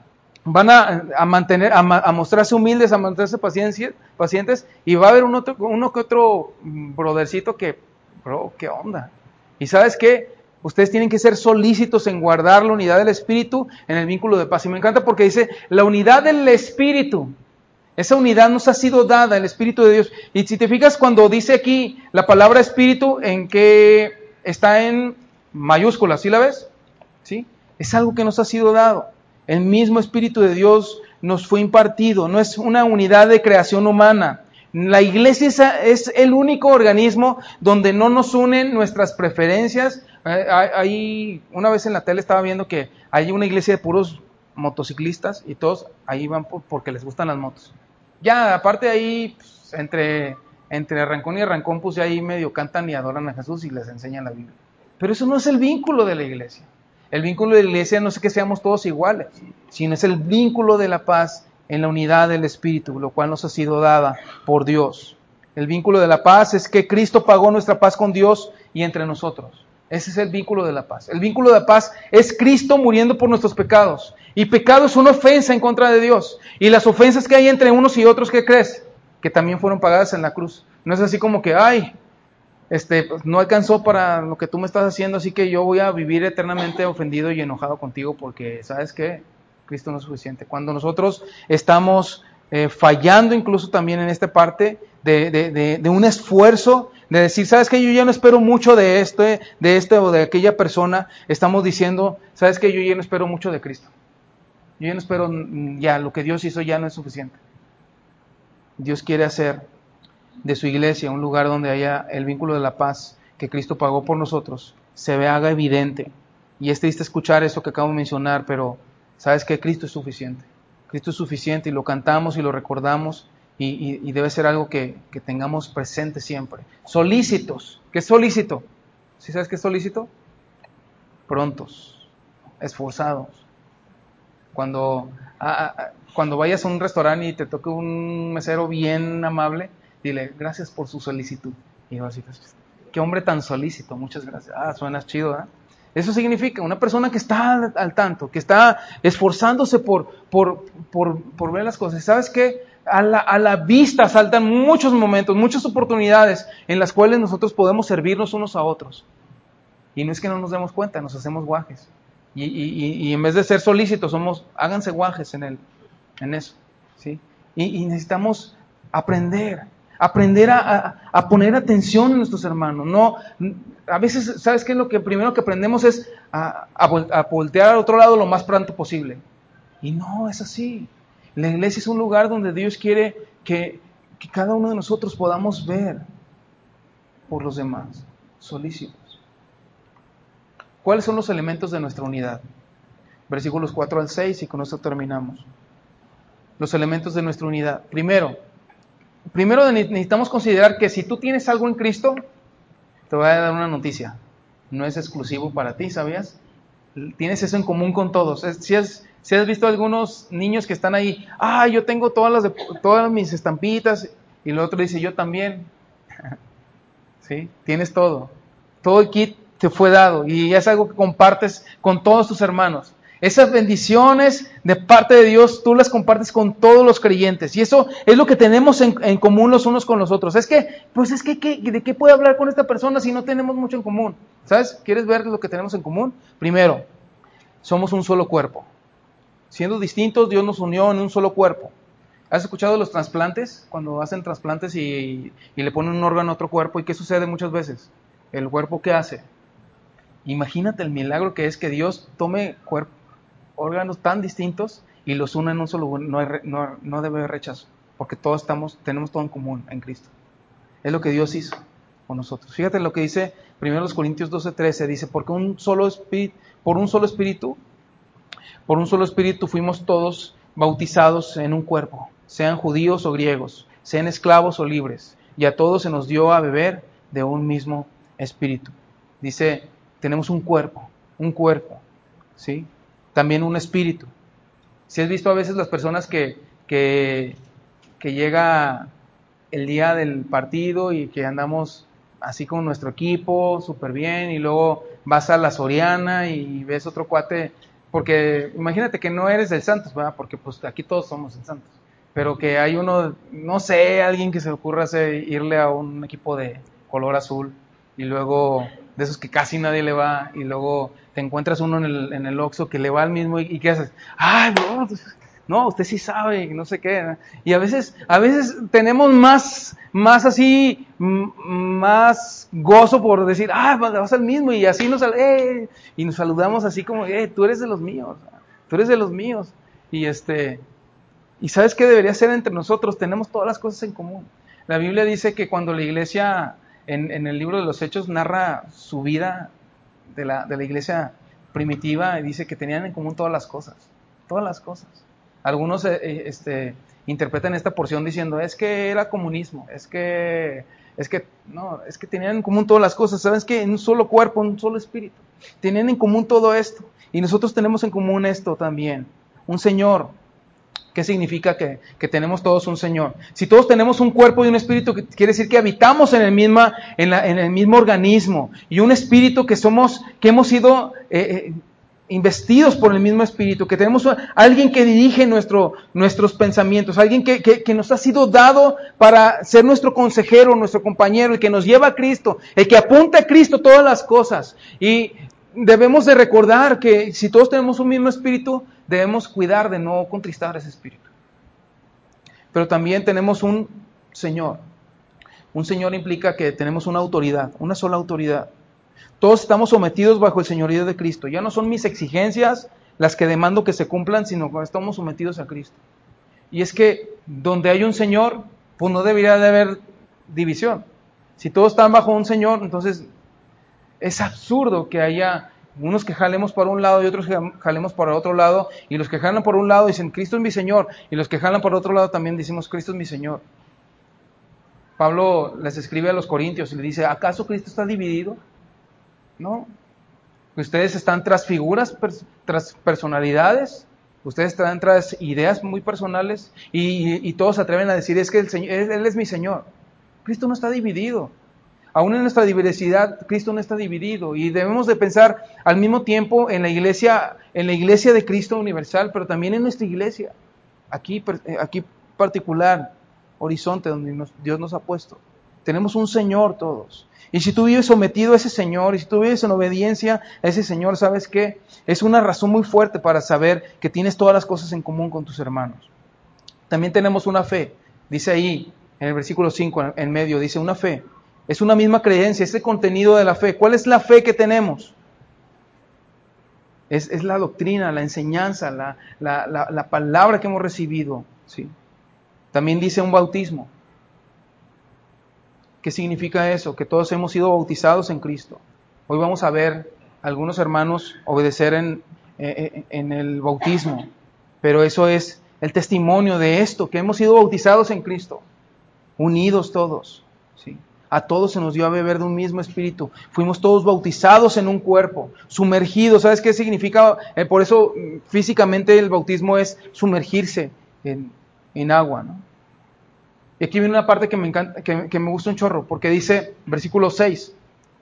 van a, mantener, a, mostrarse humildes, a mostrarse pacientes, y va a haber uno, uno que otro brodercito que, bro, ¿qué onda? Y sabes qué? Ustedes tienen que ser solícitos en guardar la unidad del Espíritu en el vínculo de paz. Y me encanta porque dice, la unidad del Espíritu. Esa unidad nos ha sido dada, el Espíritu de Dios. Y si te fijas cuando dice aquí la palabra Espíritu, en que está en mayúsculas, ¿sí la ves? ¿Sí? Es algo que nos ha sido dado. El mismo Espíritu de Dios nos fue impartido. No es una unidad de creación humana. La iglesia es el único organismo donde no nos unen nuestras preferencias. Hay, una vez en la tele estaba viendo que hay una iglesia de puros motociclistas y todos ahí van porque les gustan las motos. Ya, aparte de ahí, pues, entre, entre Rancón y Rancón, pues ya ahí medio cantan y adoran a Jesús y les enseñan la Biblia. Pero eso no es el vínculo de la iglesia. El vínculo de la iglesia no es que seamos todos iguales, sino es el vínculo de la paz en la unidad del Espíritu, lo cual nos ha sido dada por Dios. El vínculo de la paz es que Cristo pagó nuestra paz con Dios y entre nosotros. Ese es el vínculo de la paz. El vínculo de la paz es Cristo muriendo por nuestros pecados. Y pecado es una ofensa en contra de Dios. Y las ofensas que hay entre unos y otros, ¿qué crees? Que también fueron pagadas en la cruz. No es así como que, ay, este, pues, no alcanzó para lo que tú me estás haciendo, así que yo voy a vivir eternamente ofendido y enojado contigo porque, ¿sabes qué? Cristo no es suficiente. Cuando nosotros estamos eh, fallando incluso también en esta parte de, de, un esfuerzo de decir, sabes que yo ya no espero mucho de este, de este o de aquella persona, estamos diciendo, sabes que yo ya no espero mucho de Cristo. Yo ya no espero, mm, ya lo que Dios hizo ya no es suficiente. Dios quiere hacer de su iglesia un lugar donde haya el vínculo de la paz que Cristo pagó por nosotros, se ve haga evidente. Y es triste escuchar eso que acabo de mencionar, pero sabes que Cristo es suficiente. Cristo es suficiente y lo cantamos y lo recordamos y, debe ser algo que, tengamos presente siempre. Solícitos. ¿Qué es solícito? ¿Sí sabes qué es solícito? Prontos, esforzados. Cuando, cuando vayas a un restaurante y te toque un mesero bien amable, dile, gracias por su solicitud. Y vas qué hombre tan solícito, muchas gracias. Ah, suenas chido, ¿eh? Eso significa una persona que está al, tanto, que está esforzándose por, por, por, por ver las cosas. ¿Sabes qué? A la, a la, vista saltan muchos momentos, muchas oportunidades en las cuales nosotros podemos servirnos unos a otros. Y no es que no nos demos cuenta, nos hacemos guajes. Y, y, y en vez de ser solícitos, somos, háganse guajes en, el, en eso. ¿sí? Y, necesitamos aprender, aprender a, a, poner atención en nuestros hermanos. No, a veces, ¿sabes qué lo que primero que aprendemos es a, a, voltear al otro lado lo más pronto posible? Y no, es así. La iglesia es un lugar donde Dios quiere que, cada uno de nosotros podamos ver por los demás, solícitos. ¿Cuáles son los elementos de nuestra unidad? Versículos 4 al 6 y con eso terminamos. Los elementos de nuestra unidad. Primero, primero necesitamos considerar que si tú tienes algo en Cristo, te voy a dar una noticia. No es exclusivo para ti, ¿sabías? Tienes eso en común con todos. Si has, si has visto algunos niños que están ahí, ah, yo tengo todas, las todas mis estampitas, y el otro dice, yo también. ¿Sí? Tienes todo. Todo el kit te fue dado y es algo que compartes con todos tus hermanos. Esas bendiciones de parte de Dios tú las compartes con todos los creyentes. Y eso es lo que tenemos en, común los unos con los otros. Es que, pues es que, ¿de qué puede hablar con esta persona si no tenemos mucho en común? ¿Sabes? ¿Quieres ver lo que tenemos en común? Primero, somos un solo cuerpo. Siendo distintos, Dios nos unió en un solo cuerpo. ¿Has escuchado los trasplantes? Cuando hacen trasplantes y, le ponen un órgano a otro cuerpo. ¿Y qué sucede muchas veces? El cuerpo, ¿qué hace? Imagínate el milagro que es que Dios tome órganos tan distintos y los une en un solo no, no, debe haber rechazo, porque todos estamos, tenemos todo en común en Cristo. Es lo que Dios hizo con nosotros. Fíjate lo que dice 1 Corintios 12:13, dice, porque un solo espíritu, por un solo espíritu, por un solo espíritu fuimos todos bautizados en un cuerpo, sean judíos o griegos, sean esclavos o libres, y a todos se nos dio a beber de un mismo espíritu. Dice, tenemos un cuerpo, un cuerpo, ¿sí? también un espíritu. Si has visto a veces las personas que, que, que llega el día del partido y que andamos así con nuestro equipo, súper bien, y luego vas a la Soriana y ves otro cuate, porque imagínate que no eres del Santos, ¿verdad? Porque pues aquí todos somos del Santos, pero que hay uno, no sé, alguien que se le ocurra hacer, irle a un equipo de color azul y luego de esos que casi nadie le va y luego te encuentras uno en el, en el Oxxo que le va al mismo y, y ¿qué haces? Ay, bro, no, usted sí sabe, no sé qué. Y a veces, a veces tenemos más, más así, más gozo por decir, ah, vas al mismo, y así nos, eh, y nos saludamos así como, eh, tú eres de los míos, tú eres de los míos. Y este, y sabes qué debería ser entre nosotros, tenemos todas las cosas en común. La Biblia dice que cuando la iglesia, en, en el libro de los Hechos, narra su vida de la, de la iglesia primitiva, dice que tenían en común todas las cosas, todas las cosas. Algunos eh, eh, este, interpretan esta porción diciendo, es que era comunismo, es que, es que, no, es que tenían en común todas las cosas, ¿sabes que En un solo cuerpo, un solo espíritu. Tenían en común todo esto. Y nosotros tenemos en común esto también, un Señor. ¿Qué significa que, que, tenemos todos un Señor? Si todos tenemos un cuerpo y un espíritu, quiere decir que habitamos en el, misma, en, la, en el mismo organismo y un espíritu que somos, que hemos sido eh, investidos por el mismo Espíritu, que tenemos alguien que dirige nuestro, nuestros pensamientos, alguien que, que, nos ha sido dado para ser nuestro consejero, nuestro compañero, el que nos lleva a Cristo, el que apunta a Cristo todas las cosas. Y debemos de recordar que si todos tenemos un mismo Espíritu, debemos cuidar de no contristar ese Espíritu. Pero también tenemos un Señor. Un Señor implica que tenemos una autoridad, una sola autoridad. Todos estamos sometidos bajo el señorío de Cristo. Ya no son mis exigencias las que demando que se cumplan, sino que estamos sometidos a Cristo. Y es que donde hay un Señor, pues no debería de haber división. Si todos están bajo un Señor, entonces es absurdo que haya unos que jalemos para un lado y otros que jalemos para otro lado, y los que jalan por un lado dicen, Cristo es mi Señor, y los que jalan por otro lado también decimos, Cristo es mi Señor. Pablo les escribe a los Corintios y le dice, ¿acaso Cristo está dividido? No. Ustedes están tras figuras, tras personalidades, ustedes están tras ideas muy personales y, todos se atreven a decir, es que el Señor, Él es mi Señor. Cristo no está dividido. Aún en nuestra diversidad, Cristo no está dividido y debemos de pensar al mismo tiempo en la iglesia, en la iglesia de Cristo universal, pero también en nuestra iglesia, aquí, aquí particular, horizonte donde Dios nos ha puesto. Tenemos un Señor todos. Y si tú vives sometido a ese Señor, y si tú vives en obediencia a ese Señor, ¿sabes qué? Es una razón muy fuerte para saber que tienes todas las cosas en común con tus hermanos. También tenemos una fe. Dice ahí, en el versículo 5, en medio, dice una fe. Es una misma creencia, ese contenido de la fe. ¿Cuál es la fe que tenemos? Es, la doctrina, la enseñanza, la, la, palabra que hemos recibido. ¿sí? También dice un bautismo. ¿Qué significa eso? Que todos hemos sido bautizados en Cristo. Hoy vamos a ver algunos hermanos obedecer en, eh, eh, en, el bautismo, pero eso es el testimonio de esto, que hemos sido bautizados en Cristo, unidos todos. ¿sí? A todos se nos dio a beber de un mismo espíritu. Fuimos todos bautizados en un cuerpo, sumergidos. ¿Sabes qué significa? Eh, por eso mm, físicamente el bautismo es sumergirse en, en agua. ¿no? Y aquí viene una parte que me, encanta, que, me gusta un chorro, porque dice, versículo 6,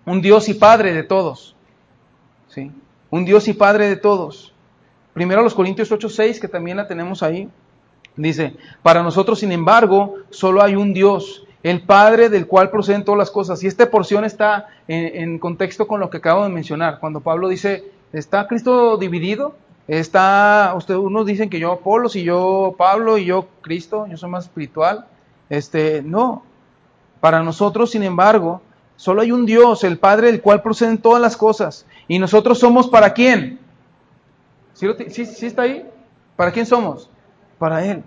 un Dios y Padre de todos. ¿Sí? Un Dios y Padre de todos. Primero los Corintios 8, 6, que también la tenemos ahí. Dice, para nosotros, sin embargo, solo hay un Dios, el Padre del cual proceden todas las cosas. Y esta porción está en, contexto con lo que acabo de mencionar. Cuando Pablo dice, ¿está Cristo dividido? Está, ustedes unos dicen que yo Apolos y yo Pablo y yo Cristo, yo soy más espiritual. Este, no. Para nosotros, sin embargo, solo hay un Dios, el Padre del cual proceden todas las cosas. Y nosotros somos para quién? ¿Sí, sí, está ahí? ¿Para quién somos? Para Él.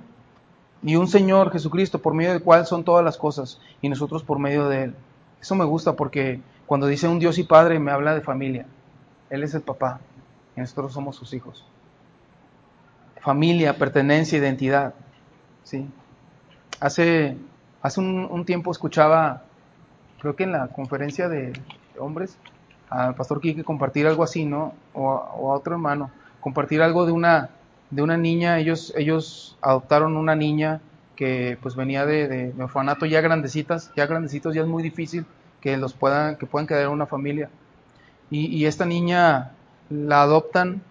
Y un Señor Jesucristo, por medio del cual son todas las cosas. Y nosotros por medio de Él. Eso me gusta porque cuando dice un Dios y Padre me habla de familia. Él es el papá y nosotros somos sus hijos. Familia, pertenencia, identidad. ¿sí? Hace, hace un, tiempo escuchaba, creo que en la conferencia de hombres, al pastor Quique compartir algo así, ¿no? O, a otro hermano, compartir algo de una, de una niña, ellos, ellos adoptaron una niña que pues venía de, de, orfanato ya grandecitas, ya grandecitos, ya es muy difícil que los puedan, que puedan quedar en una familia. Y, y esta niña la adoptan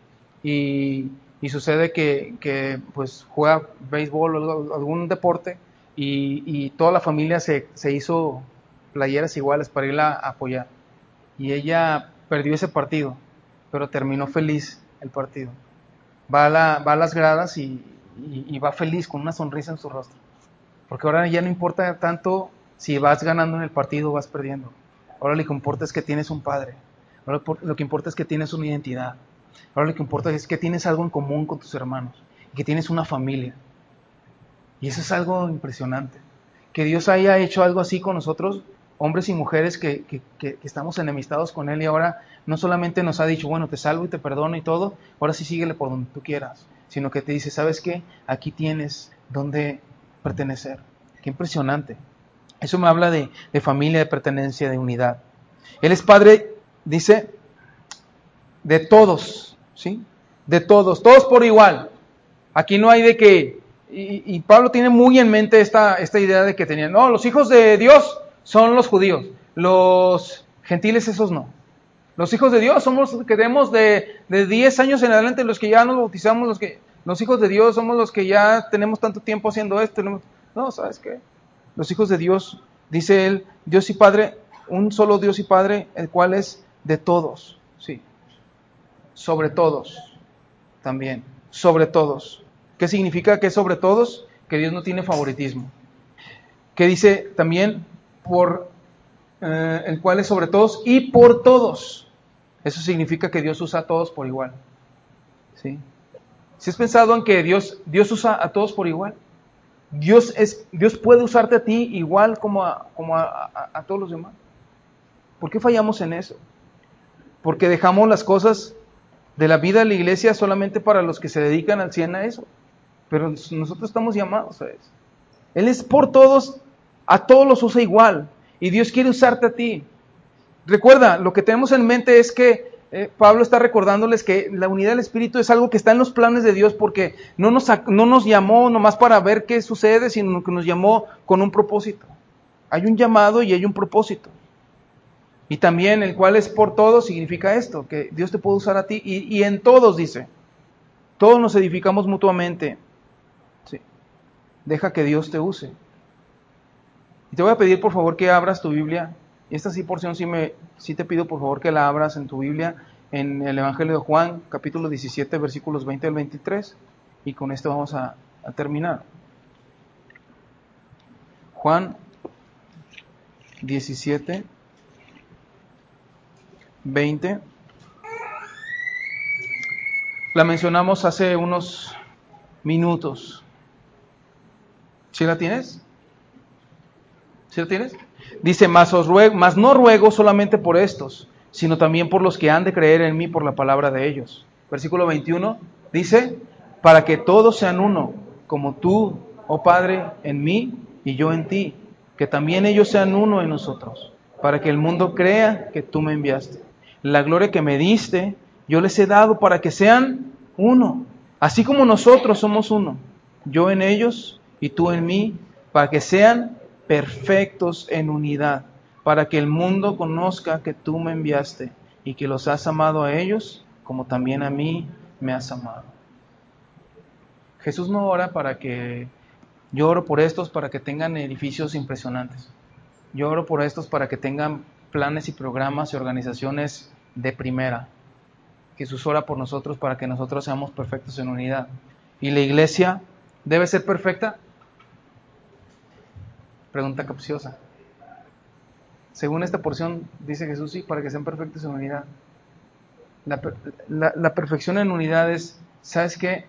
y, y sucede que, que, pues juega béisbol o algún deporte y, toda la familia se, se, hizo playeras iguales para irla a apoyar. Y ella perdió ese partido, pero terminó feliz el partido. Va a, la, va a las gradas y, y, va feliz con una sonrisa en su rostro. Porque ahora ya no importa tanto si vas ganando en el partido o vas perdiendo. Ahora lo que importa es que tienes un padre. Ahora lo que importa es que tienes una identidad. Ahora lo que importa es que tienes algo en común con tus hermanos. Y que tienes una familia. Y eso es algo impresionante. Que Dios haya hecho algo así con nosotros, hombres y mujeres que, que, estamos enemistados con Él y ahora no solamente nos ha dicho, bueno, te salvo y te perdono y todo, ahora sí síguele por donde tú quieras sino que te dice, ¿sabes qué? Aquí tienes donde pertenecer. Qué impresionante. Eso me habla de, de familia, de pertenencia, de unidad. Él es padre, dice, de todos, ¿sí? De todos, todos por igual. Aquí no hay de que, y, Pablo tiene muy en mente esta, esta idea de que tenían, no, los hijos de Dios son los judíos, los gentiles esos no. Los hijos de Dios somos los que tenemos de, de 10 años en adelante, los que ya nos bautizamos, los que los hijos de Dios somos los que ya tenemos tanto tiempo haciendo esto. No, ¿sabes qué? Los hijos de Dios, dice él, Dios y Padre, un solo Dios y Padre, el cual es de todos, sí. Sobre todos, también, sobre todos. ¿Qué significa que es sobre todos? Que Dios no tiene favoritismo. Que dice también por eh, el cual es sobre todos y por todos. Eso significa que Dios usa a todos por igual. ¿Sí? Si has pensado en que Dios, Dios usa a todos por igual, Dios, es, Dios puede usarte a ti igual como, a, como a, a, todos los demás. ¿Por qué fallamos en eso? Porque dejamos las cosas de la vida de la iglesia solamente para los que se dedican al 100 a eso. Pero nosotros estamos llamados a eso. Él es por todos, a todos los usa igual. Y Dios quiere usarte a ti. Recuerda, lo que tenemos en mente es que eh, Pablo está recordándoles que la unidad del Espíritu es algo que está en los planes de Dios porque no nos, no nos llamó nomás para ver qué sucede, sino que nos llamó con un propósito. Hay un llamado y hay un propósito. Y también el cual es por todos significa esto, que Dios te puede usar a ti y, y en todos dice. Todos nos edificamos mutuamente. Deja que Dios te use. Y te voy a pedir por favor que abras tu Biblia. Esta sí porción sí, me, sí te pido por favor que la abras en tu Biblia, en el Evangelio de Juan, capítulo 17, versículos 20 al 23. Y con esto vamos a, a terminar. Juan 17, 20. La mencionamos hace unos minutos. ¿Sí la tienes? ¿Sí lo tienes? Dice, mas, os ruego, no ruego solamente por estos, sino también por los que han de creer en mí por la palabra de ellos. Versículo 21 dice, para que todos sean uno, como tú, oh Padre, en mí y yo en ti, que también ellos sean uno en nosotros, para que el mundo crea que tú me enviaste. La gloria que me diste, yo les he dado para que sean uno, así como nosotros somos uno, yo en ellos y tú en mí, para que sean perfectos en unidad, para que el mundo conozca que tú me enviaste y que los has amado a ellos como también a mí me has amado. Jesús no ora para que yo oro por estos para que tengan edificios impresionantes. Yo oro por estos para que tengan planes y programas y organizaciones de primera. Jesús ora por nosotros para que nosotros seamos perfectos en unidad. ¿Y la iglesia debe ser perfecta? Pregunta capciosa. Según esta porción, dice Jesús, sí, para que sean perfectos en unidad. La, la, perfección en unidad es, ¿sabes qué?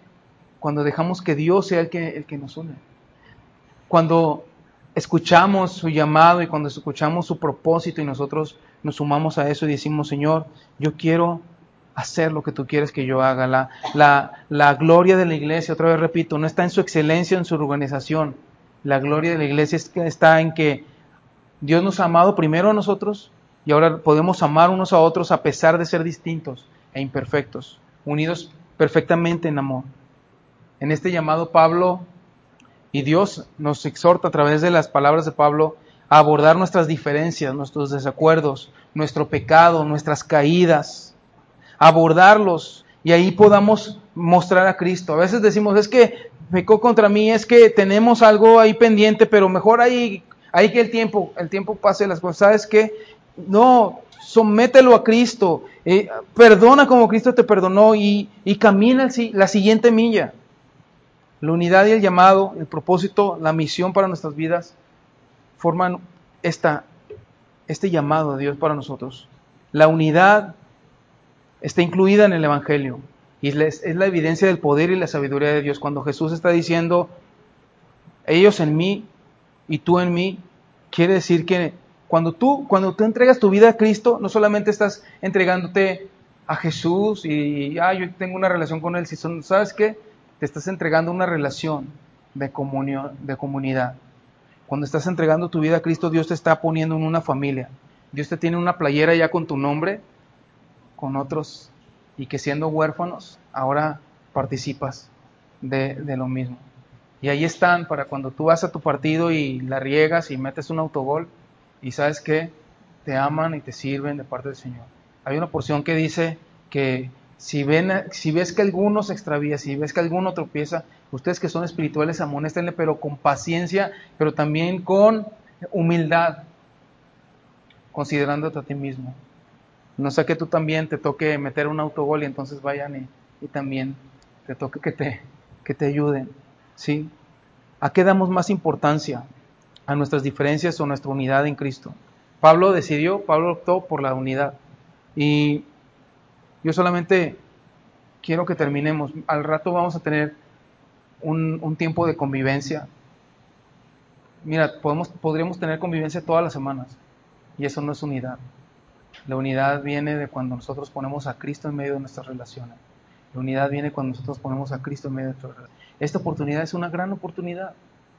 Cuando dejamos que Dios sea el que, el que nos une. Cuando escuchamos su llamado y cuando escuchamos su propósito y nosotros nos sumamos a eso y decimos, Señor, yo quiero hacer lo que tú quieres que yo haga. La, la, la gloria de la iglesia, otra vez repito, no está en su excelencia, en su organización, la gloria de la iglesia está en que Dios nos ha amado primero a nosotros y ahora podemos amar unos a otros a pesar de ser distintos e imperfectos, unidos perfectamente en amor. En este llamado Pablo Y Dios nos exhorta a través de las palabras de Pablo a abordar nuestras diferencias, nuestros desacuerdos, nuestro pecado, nuestras caídas, abordarlos y ahí podamos mostrar a Cristo. A veces decimos, es que pecó contra mí, es que tenemos algo ahí pendiente, pero mejor ahí, ahí que el tiempo, el tiempo pase las cosas. ¿Sabes qué? No, somételo a Cristo, eh, perdona como Cristo te perdonó y, y camina la siguiente milla. La unidad y el llamado, el propósito, la misión para nuestras vidas forman esta, este llamado de Dios para nosotros. La unidad está incluida en el Evangelio y es la evidencia del poder y la sabiduría de Dios. Cuando Jesús está diciendo, ellos en mí y tú en mí, quiere decir que cuando tú, cuando tú entregas tu vida a Cristo, no solamente estás entregándote a Jesús y, ah, yo tengo una relación con Él, si son, ¿sabes qué? te estás entregando una relación de comunión, de comunidad. Cuando estás entregando tu vida a Cristo, Dios te está poniendo en una familia. Dios te tiene una playera ya con tu nombre, con otros, y que siendo huérfanos, ahora participas de, lo mismo. Y ahí están para cuando tú vas a tu partido y la riegas y metes un autogol, y sabes que te aman y te sirven de parte del Señor. Hay una porción que dice que si, si ves que alguno se extravía, si ves que alguno tropieza, ustedes que son espirituales, amonéstenle, pero con paciencia, pero también con humildad, considerándote a ti mismo. No sé que tú también te toque meter un autogol y entonces vayan y, también te toque que te, que te ayuden. ¿sí? ¿A qué damos más importancia? ¿A nuestras diferencias o nuestra unidad en Cristo? Pablo decidió, Pablo optó por la unidad. Y yo solamente quiero que terminemos. Al rato vamos a tener un, tiempo de convivencia. Mira, podemos, podríamos tener convivencia todas las semanas y eso no es unidad. La unidad viene de cuando nosotros ponemos a Cristo en medio de nuestras relaciones. La unidad viene cuando nosotros ponemos a Cristo en medio de nuestras relaciones. Esta oportunidad es una gran oportunidad.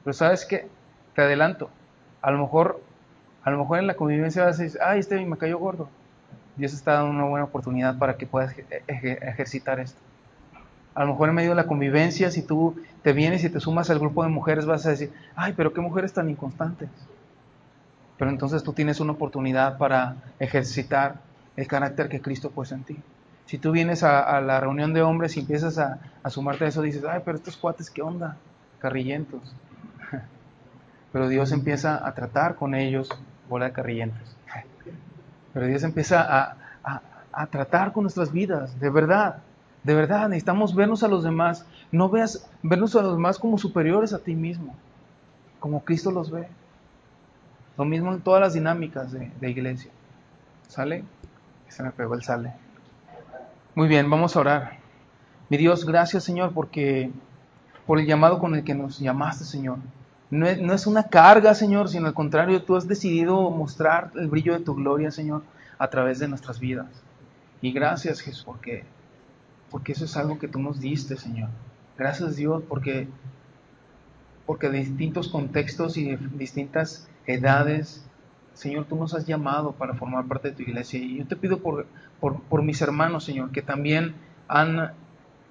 Pero sabes qué? Te adelanto. A lo mejor, a lo mejor en la convivencia vas a decir, ay, este me cayó gordo. Dios está dando una buena oportunidad para que puedas ejercitar esto. A lo mejor en medio de la convivencia, si tú te vienes y te sumas al grupo de mujeres, vas a decir, ay, pero qué mujeres tan inconstantes. Pero entonces tú tienes una oportunidad para ejercitar el carácter que Cristo puso en ti. Si tú vienes a, la reunión de hombres y empiezas a, a, sumarte a eso, dices, ay, pero estos cuates, ¿qué onda? Carrillentos. Pero Dios empieza a tratar con ellos, bola de carrillentos. Pero Dios empieza a, tratar con nuestras vidas, de verdad. De verdad, necesitamos vernos a los demás. No veas vernos a los demás como superiores a ti mismo, como Cristo los ve. Lo mismo en todas las dinámicas de, de iglesia. ¿Sale? Se me pegó el sale. Muy bien, vamos a orar. Mi Dios, gracias Señor porque por el llamado con el que nos llamaste, Señor. No es, una carga, Señor, sino al contrario, tú has decidido mostrar el brillo de tu gloria, Señor, a través de nuestras vidas. Y gracias, Jesús, porque, porque eso es algo que tú nos diste, Señor. Gracias, Dios, porque, porque distintos contextos y distintas edades, Señor, tú nos has llamado para formar parte de tu iglesia. Y yo te pido por, por, mis hermanos, Señor, que también han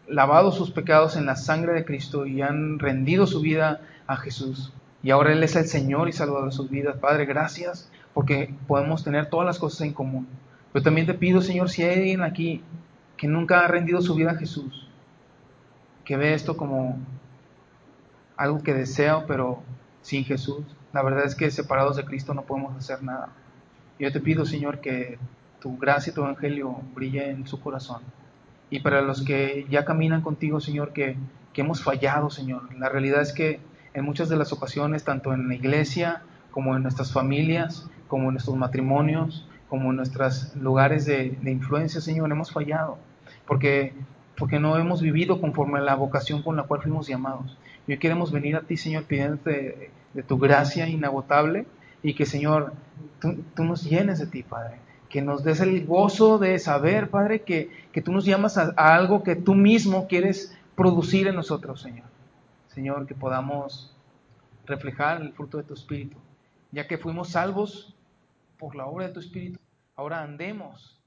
lavado sus pecados en la sangre de Cristo y han rendido su vida a Jesús. Y ahora Él es el Señor y Salvador de sus vidas. Padre, gracias porque podemos tener todas las cosas en común. Pero también te pido, Señor, si hay alguien aquí que nunca ha rendido su vida a Jesús, que ve esto como algo que desea, pero sin Jesús, la verdad es que separados de Cristo no podemos hacer nada. Yo te pido, Señor, que tu gracia y tu evangelio brille en su corazón. Y para los que ya caminan contigo, Señor, que, hemos fallado, Señor. La realidad es que en muchas de las ocasiones, tanto en la iglesia como en nuestras familias, como en nuestros matrimonios, como en nuestros lugares de, influencia, Señor, hemos fallado, porque, porque no hemos vivido conforme a la vocación con la cual fuimos llamados. Y hoy queremos venir a ti, Señor, pidiéndote de, tu gracia inagotable y que, Señor, tú, nos llenes de ti, Padre. Que nos des el gozo de saber, Padre, que, que tú nos llamas a algo que tú mismo quieres producir en nosotros, Señor. Señor, que podamos reflejar el fruto de tu Espíritu, ya que fuimos salvos por la obra de tu Espíritu. Ahora andemos